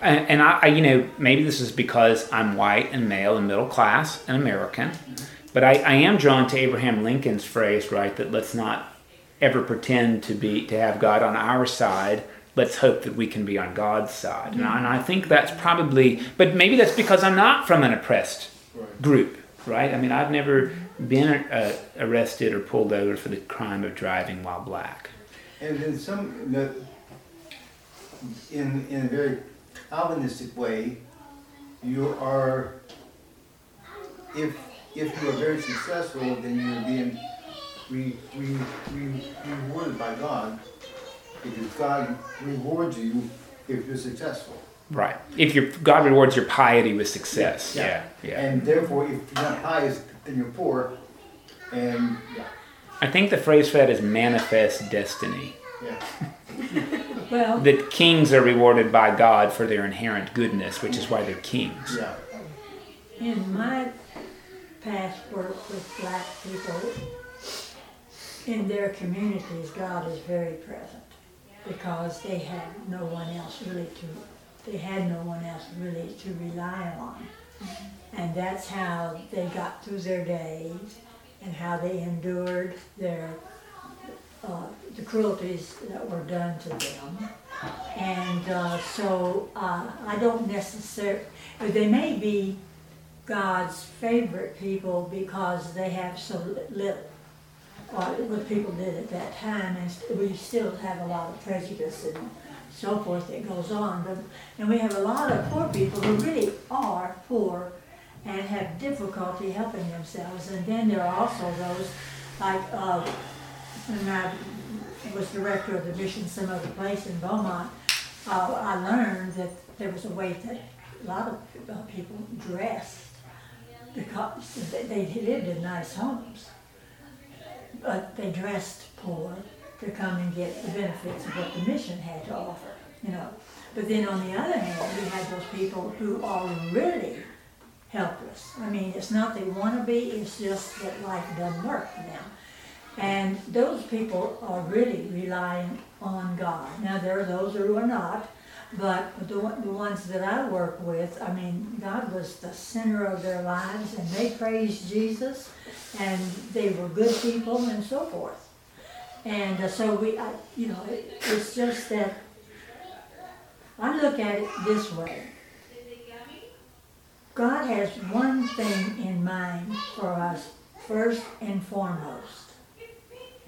And, and I, I, you know, maybe this is because I'm white and male and middle class and American, but I, I am drawn to Abraham Lincoln's phrase, right, that let's not ever pretend to be to have God on our side. Let's hope that we can be on God's side. And I, and I think that's probably, but maybe that's because I'm not from an oppressed Right. group, right? I mean, I've never been uh, arrested or pulled over for the crime of driving while black. And in some, the- in, in a very Calvinistic way, you are, if, if you are very successful, then you're being re, re, re, rewarded by God, because God rewards you if you're successful. Right. If your God rewards your piety with success. Yeah. Yeah. Yeah. And therefore, if you're not pious, then you're poor, and, yeah, I think the phrase for that is manifest destiny. yeah. Well, That kings are rewarded by God for their inherent goodness, which is why they're kings. Yeah, in my past work with black people, in their communities, God is very present because they had no one else really to, they had no one else really to rely on. Mm-hmm. And that's how they got through their days and how they endured their, uh, the cruelties that were done to them. And uh, so uh, I don't necessarily, they may be God's favorite people because they have so little, or what people did at that time, and we still have a lot of prejudice and so forth that goes on. But, and we have a lot of poor people who really are poor and have difficulty helping themselves. And then there are also those, like, uh, when I was director of the mission some other place in Beaumont, uh, I learned that there was a way that a lot of uh, people dressed because they, they lived in nice homes, but they dressed poor to come and get the benefits of what the mission had to offer, you know. But then on the other hand, we had those people who are really helpless. I mean, it's not they want to be, it's just that life doesn't work for them. And those people are really relying on God. Now, there are those who are not, but the, the ones that I work with, I mean, God was the center of their lives and they praised Jesus and they were good people and so forth. And uh, so we, I, you know, it, it's just that I look at it this way. God has one thing in mind for us first and foremost,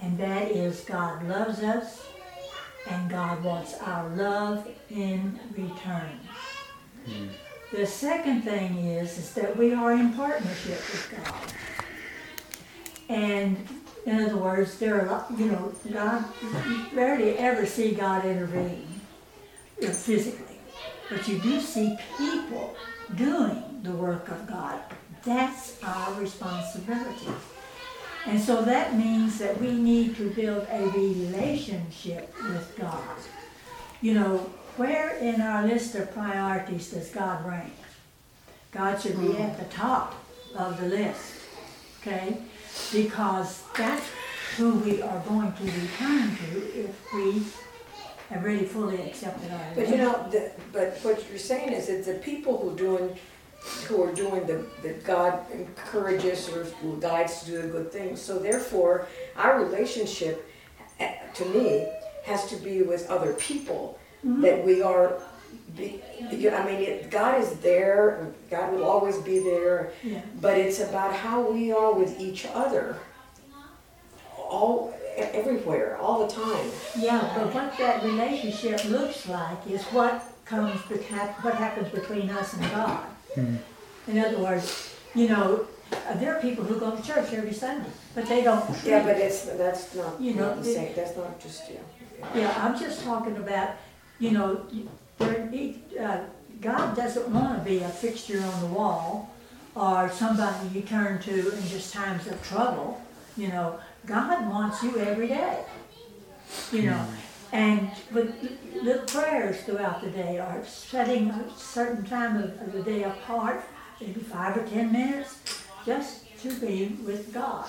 and that is God loves us and God wants our love in return. The second thing is, is that we are in partnership with God. And in other words, there are, a lot- you know, God, you rarely ever see God intervene physically. But you do see people doing the work of God. That's our responsibility. And so that means that we need to build a relationship with God. You know, where in our list of priorities does God rank? God should be at the top of the list, okay? Because that's who we are going to return to if we have really fully accepted our But you know, the, but what you're saying is that the people who doing, who are doing the, that God encourages or who guides to do the good things. So therefore, our relationship, eh, to me, has to be with other people. That we are, be, you- I mean, it, God is there, God will always be there, Yeah. but it's about how we are with each other. All, everywhere, all the time. Yeah, but what that relationship looks like is what comes, what happens between us and God. In other words, you know, there are people who go to church every Sunday, but they don't. Yeah, but it's, that's not, You know, not the same, that's not just, yeah. Yeah, I'm just talking about, you know, there, uh, God doesn't want to be a fixture on the wall or somebody you turn to in just times of trouble. You know, God wants you every day. You know, mm. and with little prayers throughout the day or setting a certain time of, of the day apart, maybe five or ten minutes, just to be with God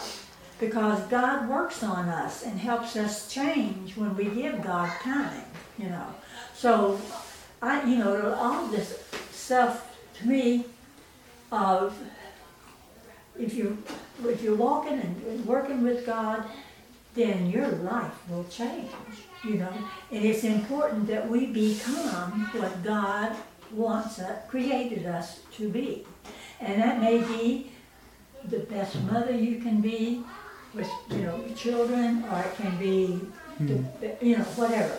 because God works on us and helps us change when we give God time, you know. So, I, you know, all this stuff to me of if you if you're walking and, and working with God, then your life will change, you know. And it's important that we become what God wants us, created us to be, and that may be the best mother you can be with you know children or it can be the, hmm. you know whatever.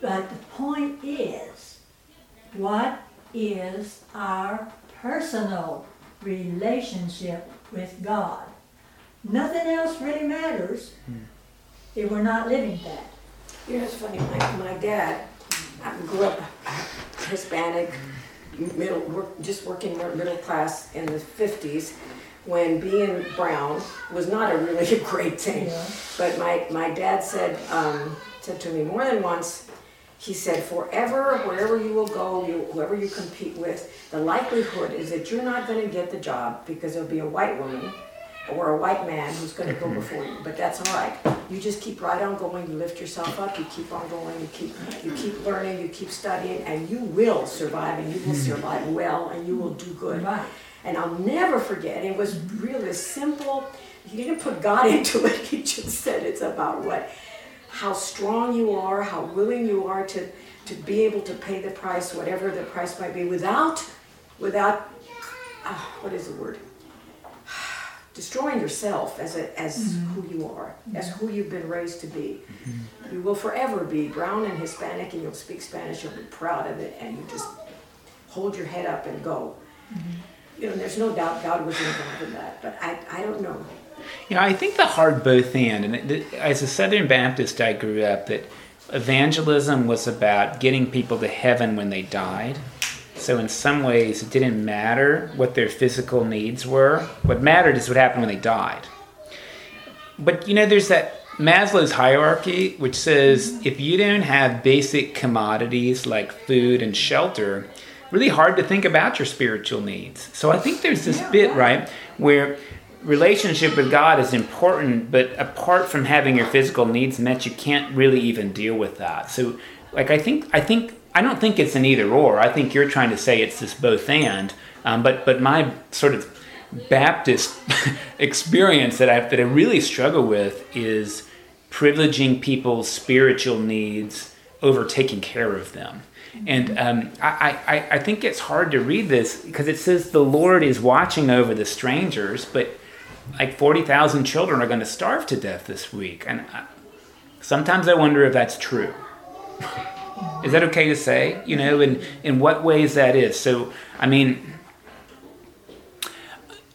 But the point is what is our personal relationship with god nothing else really matters if we're not living that You know, it's funny, my, my dad I grew up Hispanic, middle, work, just working middle class in the fifties, when being brown was not a really great thing. Yeah. But my, my dad said, um, said to me more than once, he said, forever, wherever you will go, you, whoever you compete with, the likelihood is that you're not gonna get the job because there'll be a white woman or a white man who's gonna go mm-hmm. before you, but that's all right. You just keep right on going, you lift yourself up, you keep on going, you keep, you keep learning, you keep studying, and you will survive, and you will mm-hmm. survive well, and you will do good. right And I'll never forget, it was really simple. He didn't put God into it, he just said it's about what, how strong you are, how willing you are to, to be able to pay the price, whatever the price might be, without, without, uh, what is the word? Destroying yourself as a, as mm-hmm. who you are, as who you've been raised to be. Mm-hmm. You will forever be brown and Hispanic, and you'll speak Spanish. You'll be proud of it, and you just hold your head up and go. Mm-hmm. You know, there's no doubt God was involved in that, but I, I don't know. You know, I think the hard both and, and it, as a Southern Baptist, I grew up that evangelism was about getting people to heaven when they died. So in some ways, it didn't matter what their physical needs were. What mattered is what happened when they died. But you know, there's that Maslow's hierarchy, which says if you don't have basic commodities like food and shelter, really hard to think about your spiritual needs. So I think there's this bit, right, where relationship with God is important, but apart from having your physical needs met, you can't really even deal with that. So like I think I think I don't think it's an either or. I think you're trying to say it's this both and. Um, but but my sort of Baptist experience that I that I really struggle with is privileging people's spiritual needs over taking care of them. And um, I, I, I think it's hard to read this because it says the Lord is watching over the strangers, but like 40,000 children are going to starve to death this week. And I, sometimes I wonder if that's true. is that okay to say? You know, in, in what ways that is. So, I mean,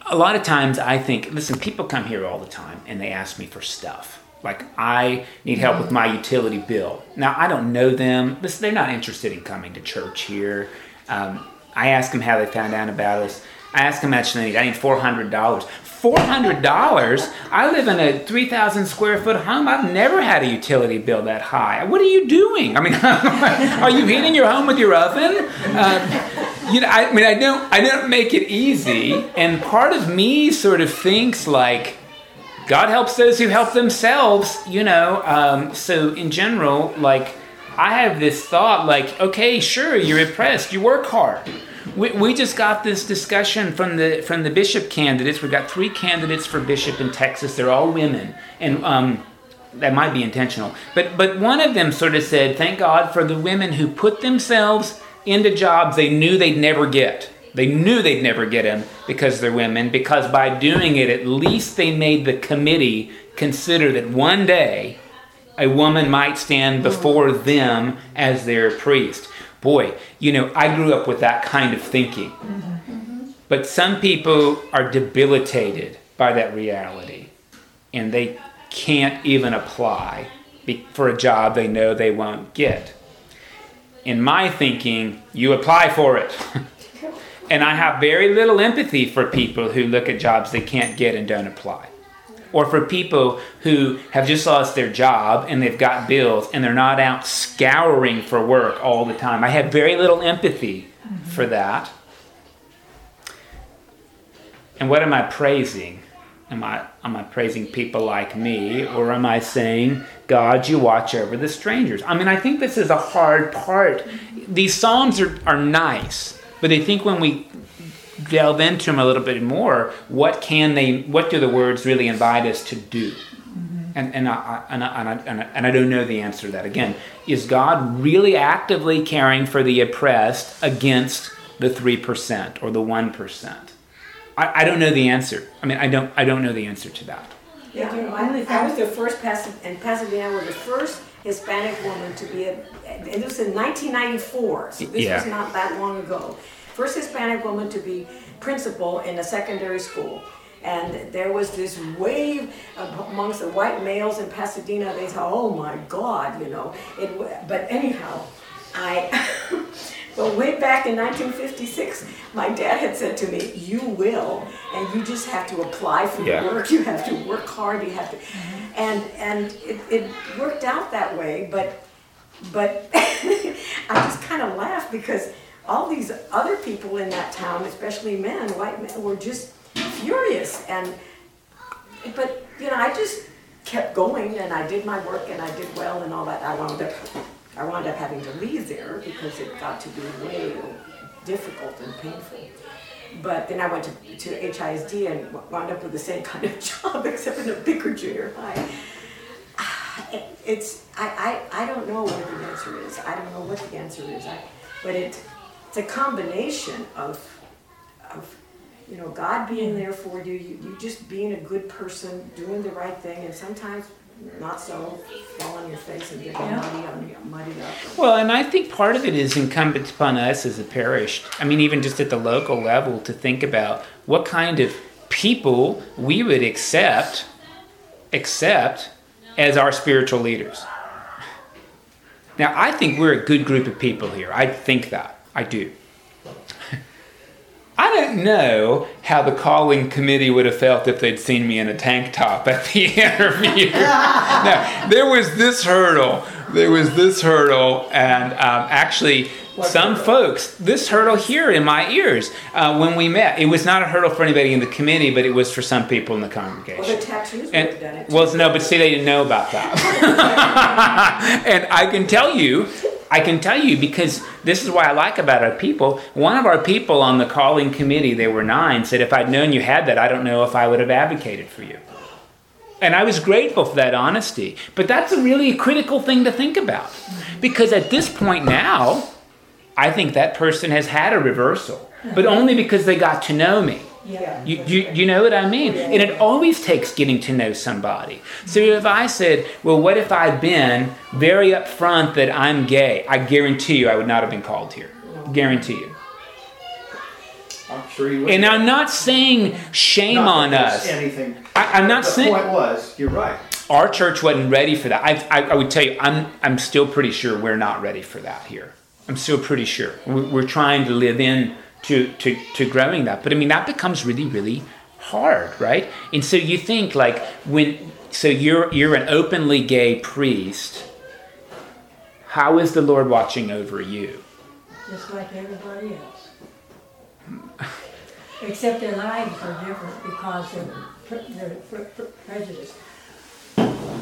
a lot of times I think, listen, people come here all the time and they ask me for stuff. Like, I need help with my utility bill. Now, I don't know them. Listen, they're not interested in coming to church here. Um, I ask them how they found out about us. I ask them how much they need. I need $400. $400? I live in a 3,000 square foot home. I've never had a utility bill that high. What are you doing? I mean, are you heating your home with your oven? Uh, you know, I mean, I don't, I don't make it easy. And part of me sort of thinks like, God helps those who help themselves, you know. Um, so in general, like, I have this thought like, okay, sure, you're oppressed, you work hard. We, we just got this discussion from the from the bishop candidates. We've got three candidates for bishop in Texas. They're all women, and um, that might be intentional. But but one of them sort of said, "Thank God for the women who put themselves into jobs they knew they'd never get. They knew they'd never get them because they're women. Because by doing it, at least they made the committee consider that one day." A woman might stand before them as their priest boy, you know, I grew up with that kind of thinking. But some people are debilitated by that reality and they can't even apply for a job they know they won't get. In my thinking, you apply for it. and I have very little empathy for people who look at jobs they can't get and don't apply or for people who have just lost their job and they've got bills and they're not out scouring for work all the time. I have very little empathy mm-hmm. for that. And what am I praising? Am I, am I praising people like me or am I saying, God, you watch over the strangers? I mean, I think this is a hard part. These Psalms are, are nice, but I think when we delve into them a little bit more, what can they? What do the words really invite us to do? Mm-hmm. And and I, and, I, and, I, and, I, and I don't know the answer to that. Again, is God really actively caring for the oppressed against the three percent or the one percent? I, I don't know the answer. I mean, I don't I don't know the answer to that. Yeah, you know, I, I was the first and Pasadena was the first Hispanic woman to be a. It was in 1994, so this yeah. was not that long ago first Hispanic woman to be principal in a secondary school. And there was this wave amongst the white males in Pasadena. They thought, "Oh my God," you know. It. But anyhow, I. but way back in 1956, my dad had said to me, "You will, and you just have to apply for yeah. work. You have to work hard. You have to." Mm-hmm. And and it, it worked out that way, but but I just kind of laughed because all these other people in that town, especially men, white men, were just furious. And but you know, I just kept going and I did my work and I did well and all that. I wound up I wound up having to leave there because it got to be way difficult and painful. But then I went to, to HISD and wound up with the same kind of job except in a bigger junior high. Ah, it's I, I, I don't know what the answer is. I don't know what the answer is. I, but it it's a combination of, of you know, God being there for you, you, you just being a good person, doing the right thing, and sometimes not so, fall on your face and get all muddy, on, muddy up. Well, and I think part of it is incumbent upon us as a parish, I mean, even just at the local level, to think about what kind of people we would accept, accept as our spiritual leaders. Now, I think we're a good group of people here. I think that. I do. I don't know how the calling committee would have felt if they'd seen me in a tank top at the interview. now, there was this hurdle. There was this hurdle, and um, actually, some folks, this hurdle here in my ears uh, when we met. It was not a hurdle for anybody in the committee, but it was for some people in the congregation. Well, the tattoos and, would have done it. Well, no, but see, they didn't know about that. and I can tell you I can tell you because this is why I like about our people. One of our people on the calling committee, there were nine, said, If I'd known you had that, I don't know if I would have advocated for you. And I was grateful for that honesty. But that's a really critical thing to think about. Because at this point now, I think that person has had a reversal, but only because they got to know me. Yeah. You, you, you know what I mean? And it always takes getting to know somebody. So if I said, well, what if I'd been very upfront that I'm gay? I guarantee you I would not have been called here. Guarantee you. I'm sure you would. And I'm not saying shame Not on us. Anything. I, I'm not the saying point was, you're right. our church wasn't ready for that. I, I, I would tell you, I'm, I'm still pretty sure we're not ready for that here. I'm still pretty sure. We're, we're trying to live in to, to, to growing that. But I mean, that becomes really, really hard, right? And so you think like when, so you're, you're an openly gay priest. How is the Lord watching over you? just like everybody else. Except their lives are different because they're, pre- pre- pre-.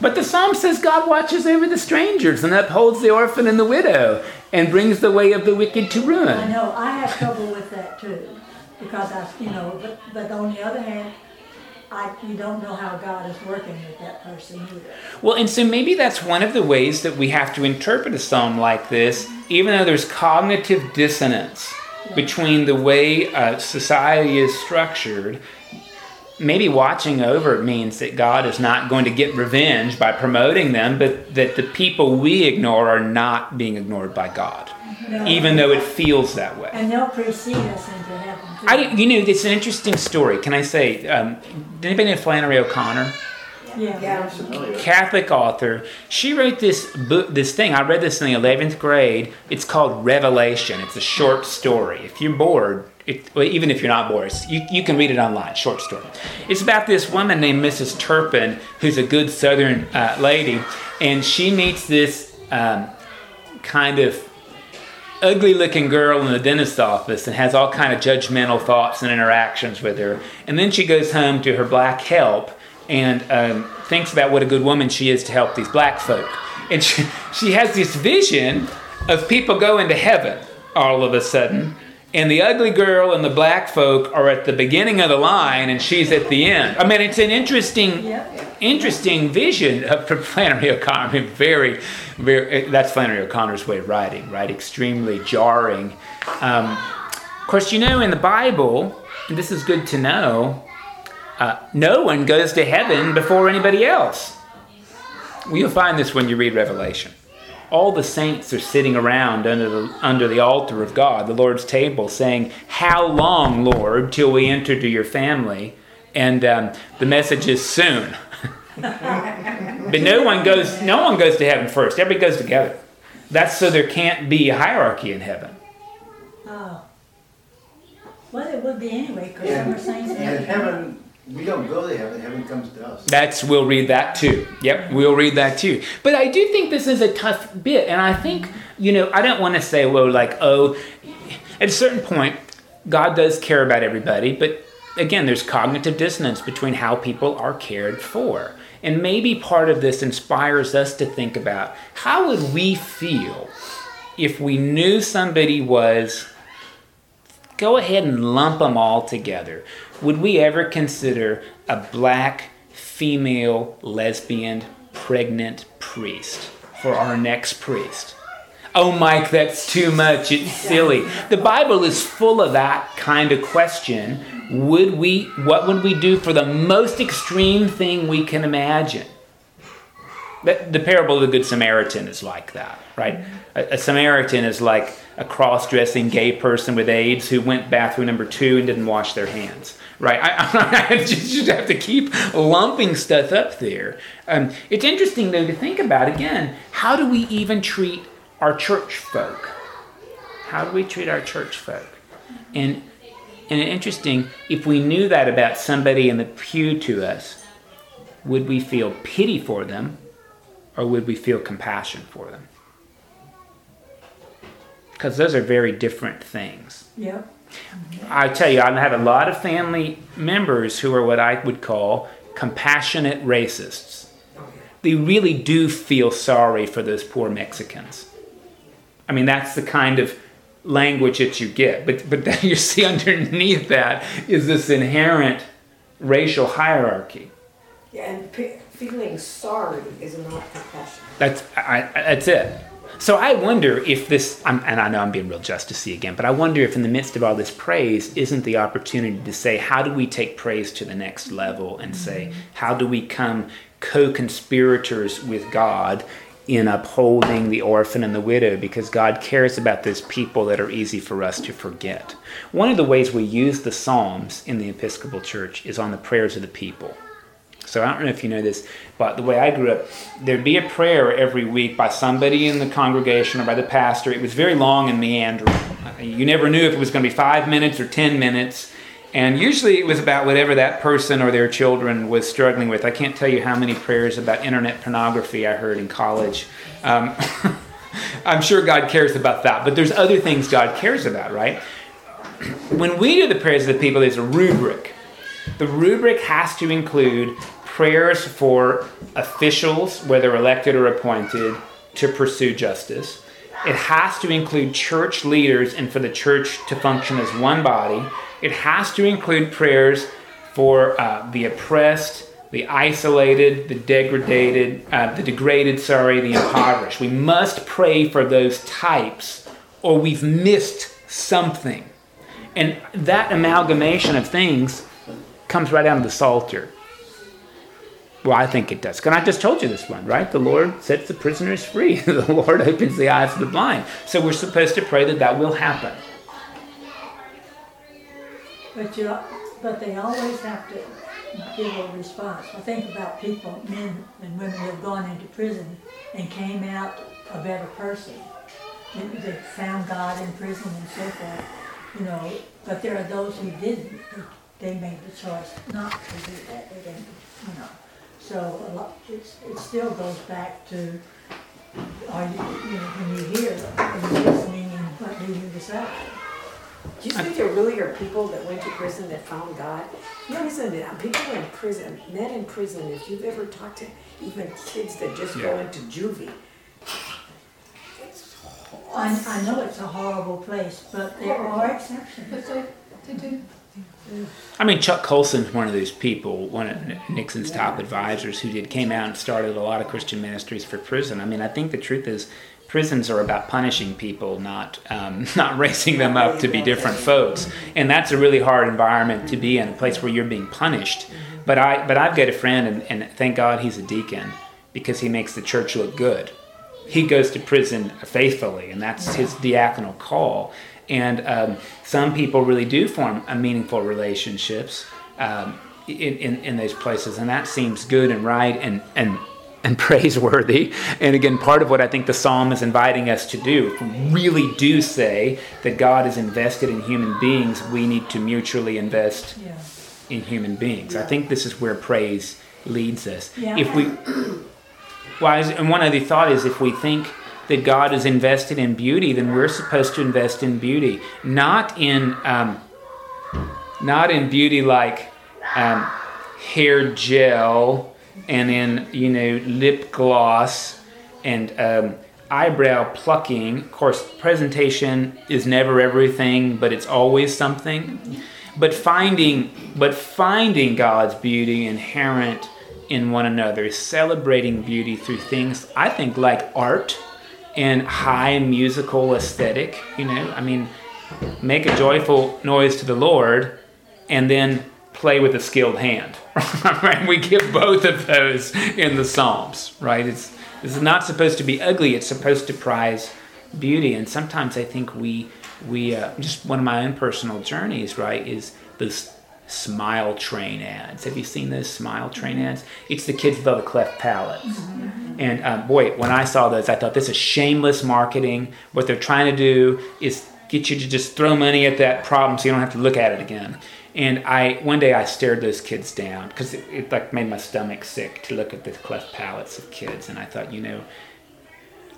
But the psalm says God watches over the strangers and upholds the orphan and the widow and brings the way of the wicked to ruin. I know, I have trouble with that too, because I, you know, but, but on the other hand, I, you don't know how God is working with that person either. Well, and so maybe that's one of the ways that we have to interpret a psalm like this, even though there's cognitive dissonance between the way uh, society is structured. Maybe watching over means that God is not going to get revenge by promoting them, but that the people we ignore are not being ignored by God, No. even though it feels that way. And they'll precede us into heaven too. I, you know, it's an interesting story. Can I say? Um, did anybody know Flannery O'Connor? Yeah. I'm familiar. Catholic author. She wrote this book, this thing. I read this in the eleventh grade. It's called Revelation. It's a short story. If you're bored, it, well, even if you're not Boris, you, you can read it online. Short story. It's about this woman named Mrs. Turpin, who's a good Southern uh, lady, and she meets this um, kind of ugly-looking girl in the dentist's office and has all kind of judgmental thoughts and interactions with her. And then she goes home to her black help and um, thinks about what a good woman she is to help these black folk. And she, she has this vision of people going to heaven all of a sudden. And the ugly girl and the black folk are at the beginning of the line, and she's at the end. I mean, it's an interesting, Yep. interesting vision of Flannery O'Connor. I mean, very, very. That's Flannery O'Connor's way of writing, right? Extremely jarring. Um, of course, you know, in the Bible, and this is good to know. Uh, no one goes to heaven before anybody else. Well, you'll find this when you read Revelation. All the saints are sitting around under the, under the altar of God, the Lord's table, saying, How long, Lord, till we enter to your family? And um, the message is soon. but no one goes no one goes to heaven first. Everybody goes together. That's so there can't be a hierarchy in heaven. Oh. Well, it would be anyway, because some are saints And and heaven, we don't go to heaven, heaven comes to us. That's we'll read that too. Yep, we'll read that too. But I do think this is a tough bit, and I think you know I don't want to say well like oh, at a certain point God does care about everybody, but again there's cognitive dissonance between how people are cared for, and maybe part of this inspires us to think about how would we feel if we knew somebody was go ahead and lump them all together. Would we ever consider a black female lesbian pregnant priest for our next priest? Oh, Mike, that's too much. It's silly. The Bible is full of that kind of question. Would we, what would we do for the most extreme thing we can imagine? The, parable of the Good Samaritan is like that, right? A, a Samaritan is like a cross dressing gay person with AIDS who went bathroom number two and didn't wash their hands, right? I, I just have to keep lumping stuff up there. Um, it's interesting, though, to think about again how do we even treat our church folk? How do we treat our church folk? And, and interesting, if we knew that about somebody in the pew to us, would we feel pity for them or would we feel compassion for them? Because those are very different things. Yep. I tell you, I have a lot of family members who are what I would call compassionate racists. They really do feel sorry for those poor Mexicans. I mean, that's the kind of language that you get. But, but then you see underneath that is this inherent racial hierarchy. Yeah, and pe- feeling sorry is not compassion. That's, I- that's it. So I wonder if this, I'm, and I know I'm being real justicey again, but I wonder if in the midst of all this praise isn't the opportunity to say, how do we take praise to the next level and say, mm-hmm. how do we come co conspirators with God in upholding the orphan and the widow because God cares about those people that are easy for us to forget. One of the ways we use the Psalms in the Episcopal Church is on the prayers of the people. So I don't know if you know this, but the way I grew up, there'd be a prayer every week by somebody in the congregation or by the pastor. It was very long and meandering. You never knew if it was going to be five minutes or ten minutes. And usually it was about whatever that person or their children was struggling with. I can't tell you how many prayers about internet pornography I heard in college. Um, I'm sure God cares about that, but there's other things God cares about, right? When we do the prayers of the people, there's a rubric. The rubric has to include prayers for officials, whether elected or appointed, to pursue justice. It has to include church leaders and for the church to function as one body. It has to include prayers for uh, the oppressed, the isolated, the degraded, uh, the degraded, sorry, the impoverished. We must pray for those types, or we've missed something. And that amalgamation of things comes right out of the Psalter. Well, I think it does. And I just told you this one, right? The Lord sets the prisoners free. the Lord opens the eyes of the blind. So we're supposed to pray that that will happen. But you, but they always have to give a response. I think about people, men and women who have gone into prison and came out a better person. They, they found God in prison and so forth, you know. But there are those who didn't. They, they made the choice not to do that. They didn't, you know. So a lot, it's, it still goes back to, are you, you know, when you hear, are you listening and what do you decide? Do you think there really are people that went to prison that found God? You know, isn't it? People in prison, men in prison, if you've ever talked to even kids that just go Yeah. into juvie, I, I know it's a horrible place, but there are exceptions. But they, they do. I mean, Chuck Colson's one of those people, one of Nixon's top advisors, who did came out and started a lot of Christian ministries for prison. I mean, I think the truth is, prisons are about punishing people, not um, not raising them up to be different folks, and that's a really hard environment to be in, a place where you're being punished. But I, but I've got a friend, and, and thank God he's a deacon, because he makes the church look good. He goes to prison faithfully, and that's his diaconal call. And um, some people really do form a meaningful relationships um, in, in, in those places, and that seems good and right and, and, and praiseworthy. And again, part of what I think the psalm is inviting us to do, if we really do say that God is invested in human beings, we need to mutually invest Yeah. in human beings. I think this is where praise leads us. Yeah. If we, well, and one other thought is if we think that God is invested in beauty, then we're supposed to invest in beauty, not in, um, not in beauty like um, hair gel and in you know lip gloss and um, eyebrow plucking. Of course, presentation is never everything, but it's always something. But finding, but finding God's beauty inherent in one another, celebrating beauty through things I think like art and high musical aesthetic. You know, I mean, make a joyful noise to the Lord, and then play with a skilled hand. right? We give both of those in the Psalms, right? It's this is not supposed to be ugly. It's supposed to prize beauty. And sometimes I think we we uh, just one of my own personal journeys, right, is those Smile Train ads. Have you seen those Smile Train ads? It's the kids with all the cleft palates. And um, boy, when I saw those, I thought this is shameless marketing. What they're trying to do is get you to just throw money at that problem so you don't have to look at it again. And I one day I stared those kids down because it, it like made my stomach sick to look at the cleft palates of kids. And I thought, you know,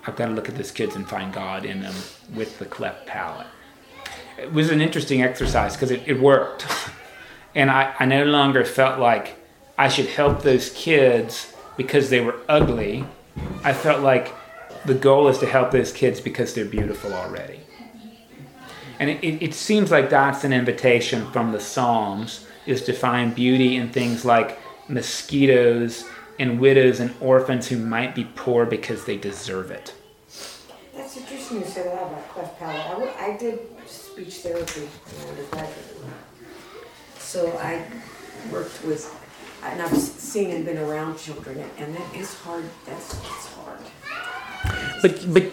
I've got to look at those kids and find God in them with the cleft palate. It was an interesting exercise because it, it worked. and I, I no longer felt like I should help those kids because they were ugly. I felt like the goal is to help those kids because they're beautiful already. And it, it, it seems like that's an invitation from the Psalms is to find beauty in things like mosquitoes and widows and orphans who might be poor because they deserve it. That's interesting you said that about cleft palate. I, I did speech therapy undergraduate. So I worked with, and I've seen and been around children, and that is hard. That's, it's hard. But but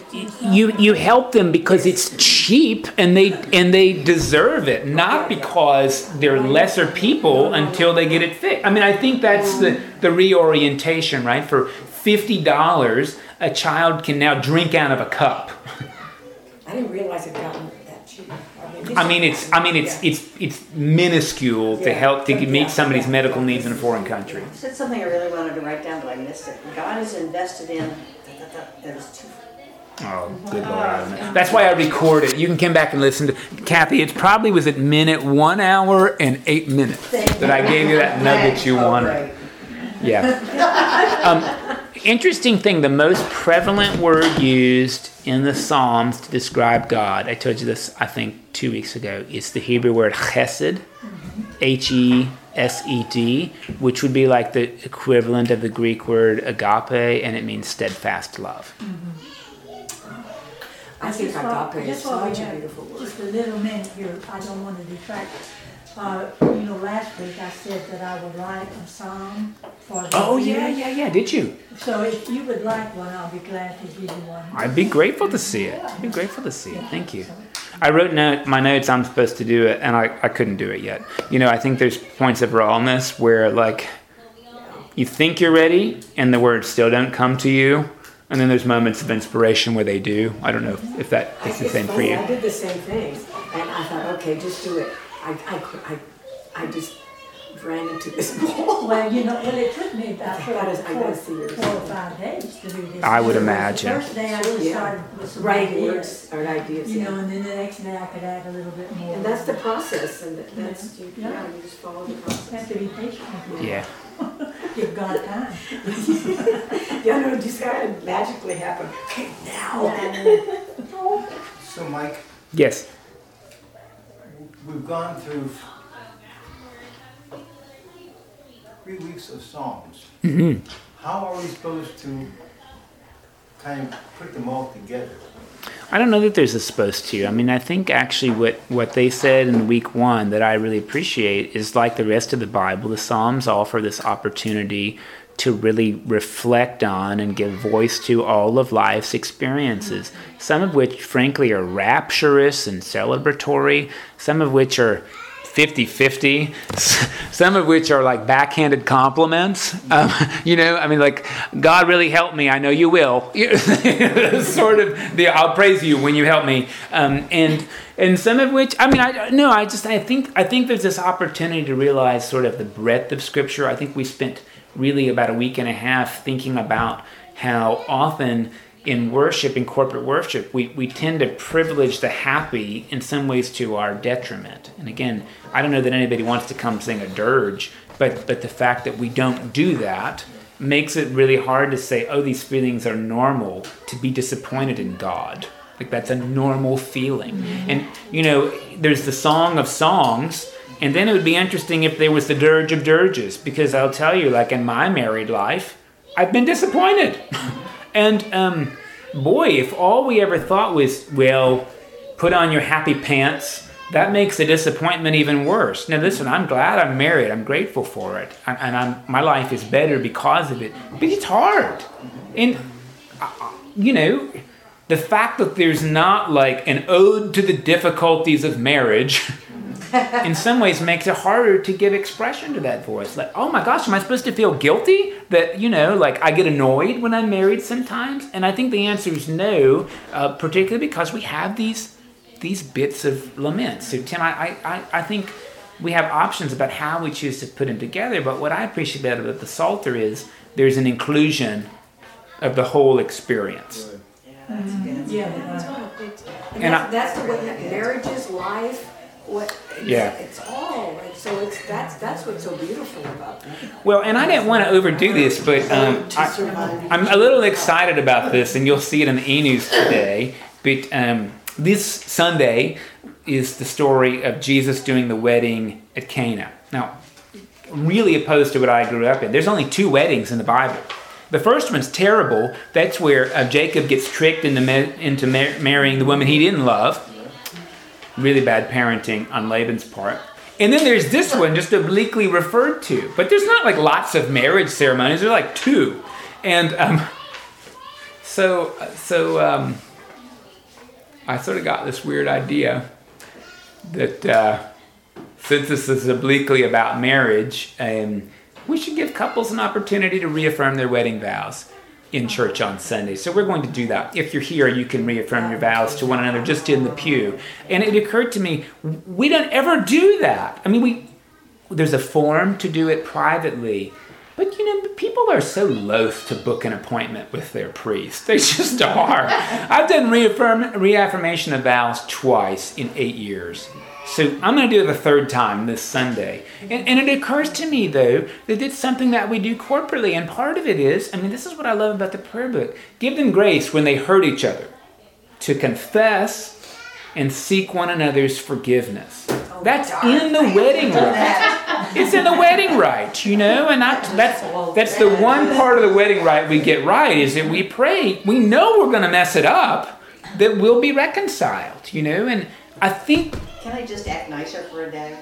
you you help them because it's cheap and they and they deserve it, not because they're lesser people until they get it fixed. I mean, I think that's the the reorientation, right? For fifty dollars, a child can now drink out of a cup. I didn't realize it got. I mean, it's I mean it's it's it's minuscule to Yeah. help to meet Yeah. somebody's medical needs in a foreign country. You said something I really wanted to write down, but I missed it. God is invested in, that is too Oh, good lord! I don't know. That's why I record it. You can come back and listen to Kathy. It probably was at minute one hour and eight minutes that I gave you that nugget you Oh, wanted. right. Yeah. Um, interesting thing: the most prevalent word used in the Psalms to describe God. I told you this, I think, two weeks ago. Is the Hebrew word chesed, H E S E D, which would be like the equivalent of the Greek word agape, and it means steadfast love. Mm-hmm. I think agape is just while we such a beautiful word. Just a little minute here, I don't want to detract. Uh, you know, last week I said that I would write a song for the Oh yeah, year. yeah, yeah. Did you? So if you would like one, I'll be glad to give you one. I'd be grateful to see it. I'd be grateful to see it. Thank you. I wrote note, my notes. I'm supposed to do it, and I, I couldn't do it yet. You know, I think there's points of rawness where like you think you're ready, and the words still don't come to you, and then there's moments of inspiration where they do. I don't know if, if that is the same for you. I did the same thing, and I thought, okay, just do it. I, I, I, I just ran into this wall. Well, you know, well, it took me about I four, I four, gotta see yours. four or five days to do this. I would The imagine. First day I just Yeah. started with some Right ideas, words or ideas, you yeah. know, and then the next day I could add a little bit more. And that's the process, and that- that's, you, Yeah. yeah, you just follow the You process. have to be patient with it. Yeah. Give God time. Yeah, no, it just kind of magically happened. Okay, now. Oh. So Mike, Yes. We've gone through three weeks of Psalms. hmm How are we supposed to kind of put them all together? I don't know that there's a supposed to. I mean, I think actually what, what they said in week one that I really appreciate is like the rest of the Bible, the Psalms offer this opportunity to really reflect on and give voice to all of life's experiences, some of which, frankly, are rapturous and celebratory, some of which are 50 50, some of which are like backhanded compliments. Um, you know, I mean, like, God really helped me. I know you will. sort of the I'll praise you when you help me. Um, and and some of which, I mean, I no, I just, I think, I think there's this opportunity to realize sort of the breadth of Scripture. I think we spent really about a week and a half thinking about how often in worship, in corporate worship, we, we tend to privilege the happy in some ways to our detriment. And again, I don't know that anybody wants to come sing a dirge, but, but the fact that we don't do that makes it really hard to say, oh, these feelings are normal to be disappointed in God. Like that's a normal feeling. And, you know, there's the Song of Songs, and then it would be interesting if there was the Dirge of Dirges, because I'll tell you, like in my married life, I've been disappointed. and um, boy, if all we ever thought was, well, put on your happy pants, that makes the disappointment even worse. Now, listen, I'm glad I'm married. I'm grateful for it, and, and I'm, my life is better because of it. But it's hard, and uh, you know, the fact that there's not like an ode to the difficulties of marriage. in some ways makes it harder to give expression to that voice. Like oh my gosh am i supposed to feel guilty that you know like i get annoyed when i'm married sometimes? And i think the answer is no uh, particularly because we have these these bits of lament. So tim I, I i think we have options about how we choose to put them together but what i appreciate about the psalter is there's an inclusion of the whole experience. Yeah, uh, And And that's, I- that's the way that marriages, life, what, it's, Yeah. it's all, like, so it's, that's, that's what's so beautiful about that. well and i didn't want to overdo this but um, I, i'm a little excited about this, and you'll see it in the e-news today. But um, this Sunday is the story of Jesus doing the wedding at Cana. Now, really opposed to what I grew up in. There's only two weddings in the Bible. The first one's terrible. That's where uh, Jacob gets tricked into, ma- into mar- marrying the woman he didn't love. Really bad parenting on Laban's part. And then there's this one just obliquely referred to. But there's not like lots of marriage ceremonies, there's like two. And um, so, so um, I sort of got this weird idea that uh, since this is obliquely about marriage, um, we should give couples an opportunity to reaffirm their wedding vows in oh. church on Sunday. So we're going to do that. If you're here, you can reaffirm your vows to one another just in the pew. And it occurred to me, we don't ever do that. I mean, we there's a form to do it privately. But you know, people are so loath to book an appointment with their priest. They just are. I've done reaffirm, reaffirmation of vows twice in eight years. So I'm going to do it the third time this Sunday. And, and it occurs to me, though, that it's something that we do corporately. And part of it is, I mean, this is what I love about the prayer book give them grace when they hurt each other to confess and seek one another's forgiveness. That's in the wedding rite. It's in the wedding rite, you know, and that, that's that's the one part of the wedding rite we get right is that we pray. We know we're going to mess it up, that we'll be reconciled, you know, and I think Can I just act nicer for a day?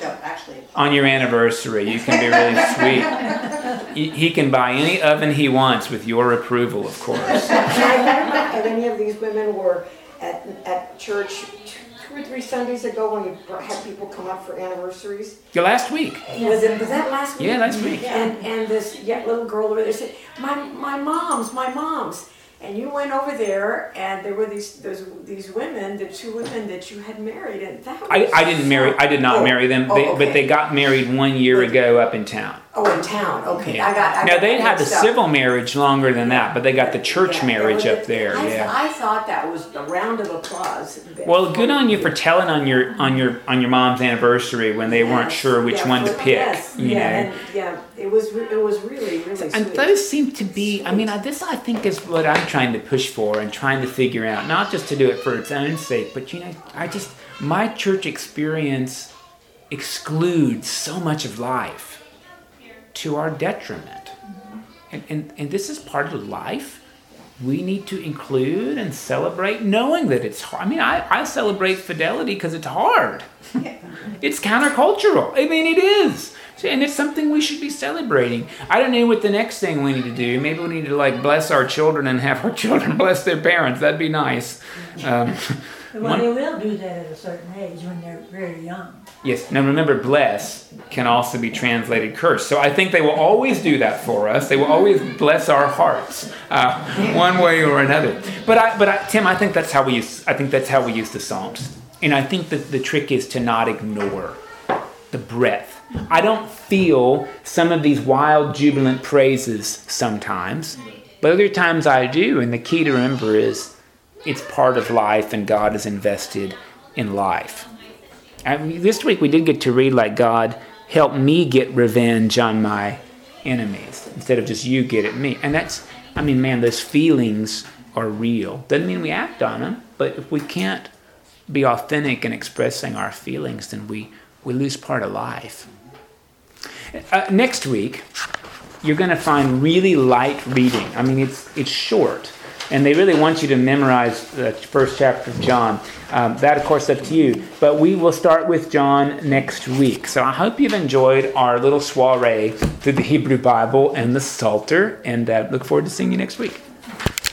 No, actually. on your anniversary. You can be really sweet. He- He can buy any oven he wants with your approval, of course. And I thought about if any of these women were at, at church two or three Sundays ago when you had people come up for anniversaries. Yeah, last week. Was it, was that last week? Yeah, last week. And, and this yeah, little girl over there said, my, my mom's, my mom's. And you went over there and there were these, those, these women, the two women that you had married and that was. I, I didn't marry. I did not Oh, marry them, oh, they, okay. but they got married one year ago up in town. Oh, in town, okay, Yeah. I got, I Now got they that had the up. civil marriage longer than that, but they got the church Yeah, marriage up there. I, Yeah. I thought that was a round of applause. Well, good on you for telling on your on your on your mom's anniversary when they weren't sure which yeah, one to pick. yes, You yeah, know. and, yeah, it was it was really really sweet. And those seem to be, I mean, I- this I think is what I'm trying to push for and trying to figure out, not just to do it for its own sake, but you know, I just, my church experience excludes so much of life to our detriment. And, and, and this is part of life. We need to include and celebrate knowing that it's hard. I mean, I, I celebrate fidelity because it's hard. it's countercultural. I mean, it is. And it's something we should be celebrating. I don't know what the next thing we need to do. Maybe we need to like bless our children and have our children bless their parents. That'd be nice. Um, Well, they will do that at a certain age when they're very young. yes. Now remember, bless can also be translated curse. So I think they will always do that for us. They will always bless our hearts, uh, one way or another. But I, but I, Tim, I think that's how we use. I think that's how we use the Psalms. And I think that the trick is to not ignore the breadth. I don't feel some of these wild, jubilant praises sometimes, but other times I do. And the key to remember is it's part of life, and God is invested in life. I mean, this week we did get to read like God help me get revenge on my enemies instead of just you get at me. And that's, I mean, man, those feelings are real. Doesn't mean we act on them, but if we can't be authentic in expressing our feelings, then we, we lose part of life. Uh, next week, you're going to find really light reading. I mean, it's, it's short, and they really want you to memorize the first chapter of John. Um, that, of course, up to you. But we will start with John next week. So I hope you've enjoyed our little soiree through the Hebrew Bible and the Psalter, and uh, look forward to seeing you next week.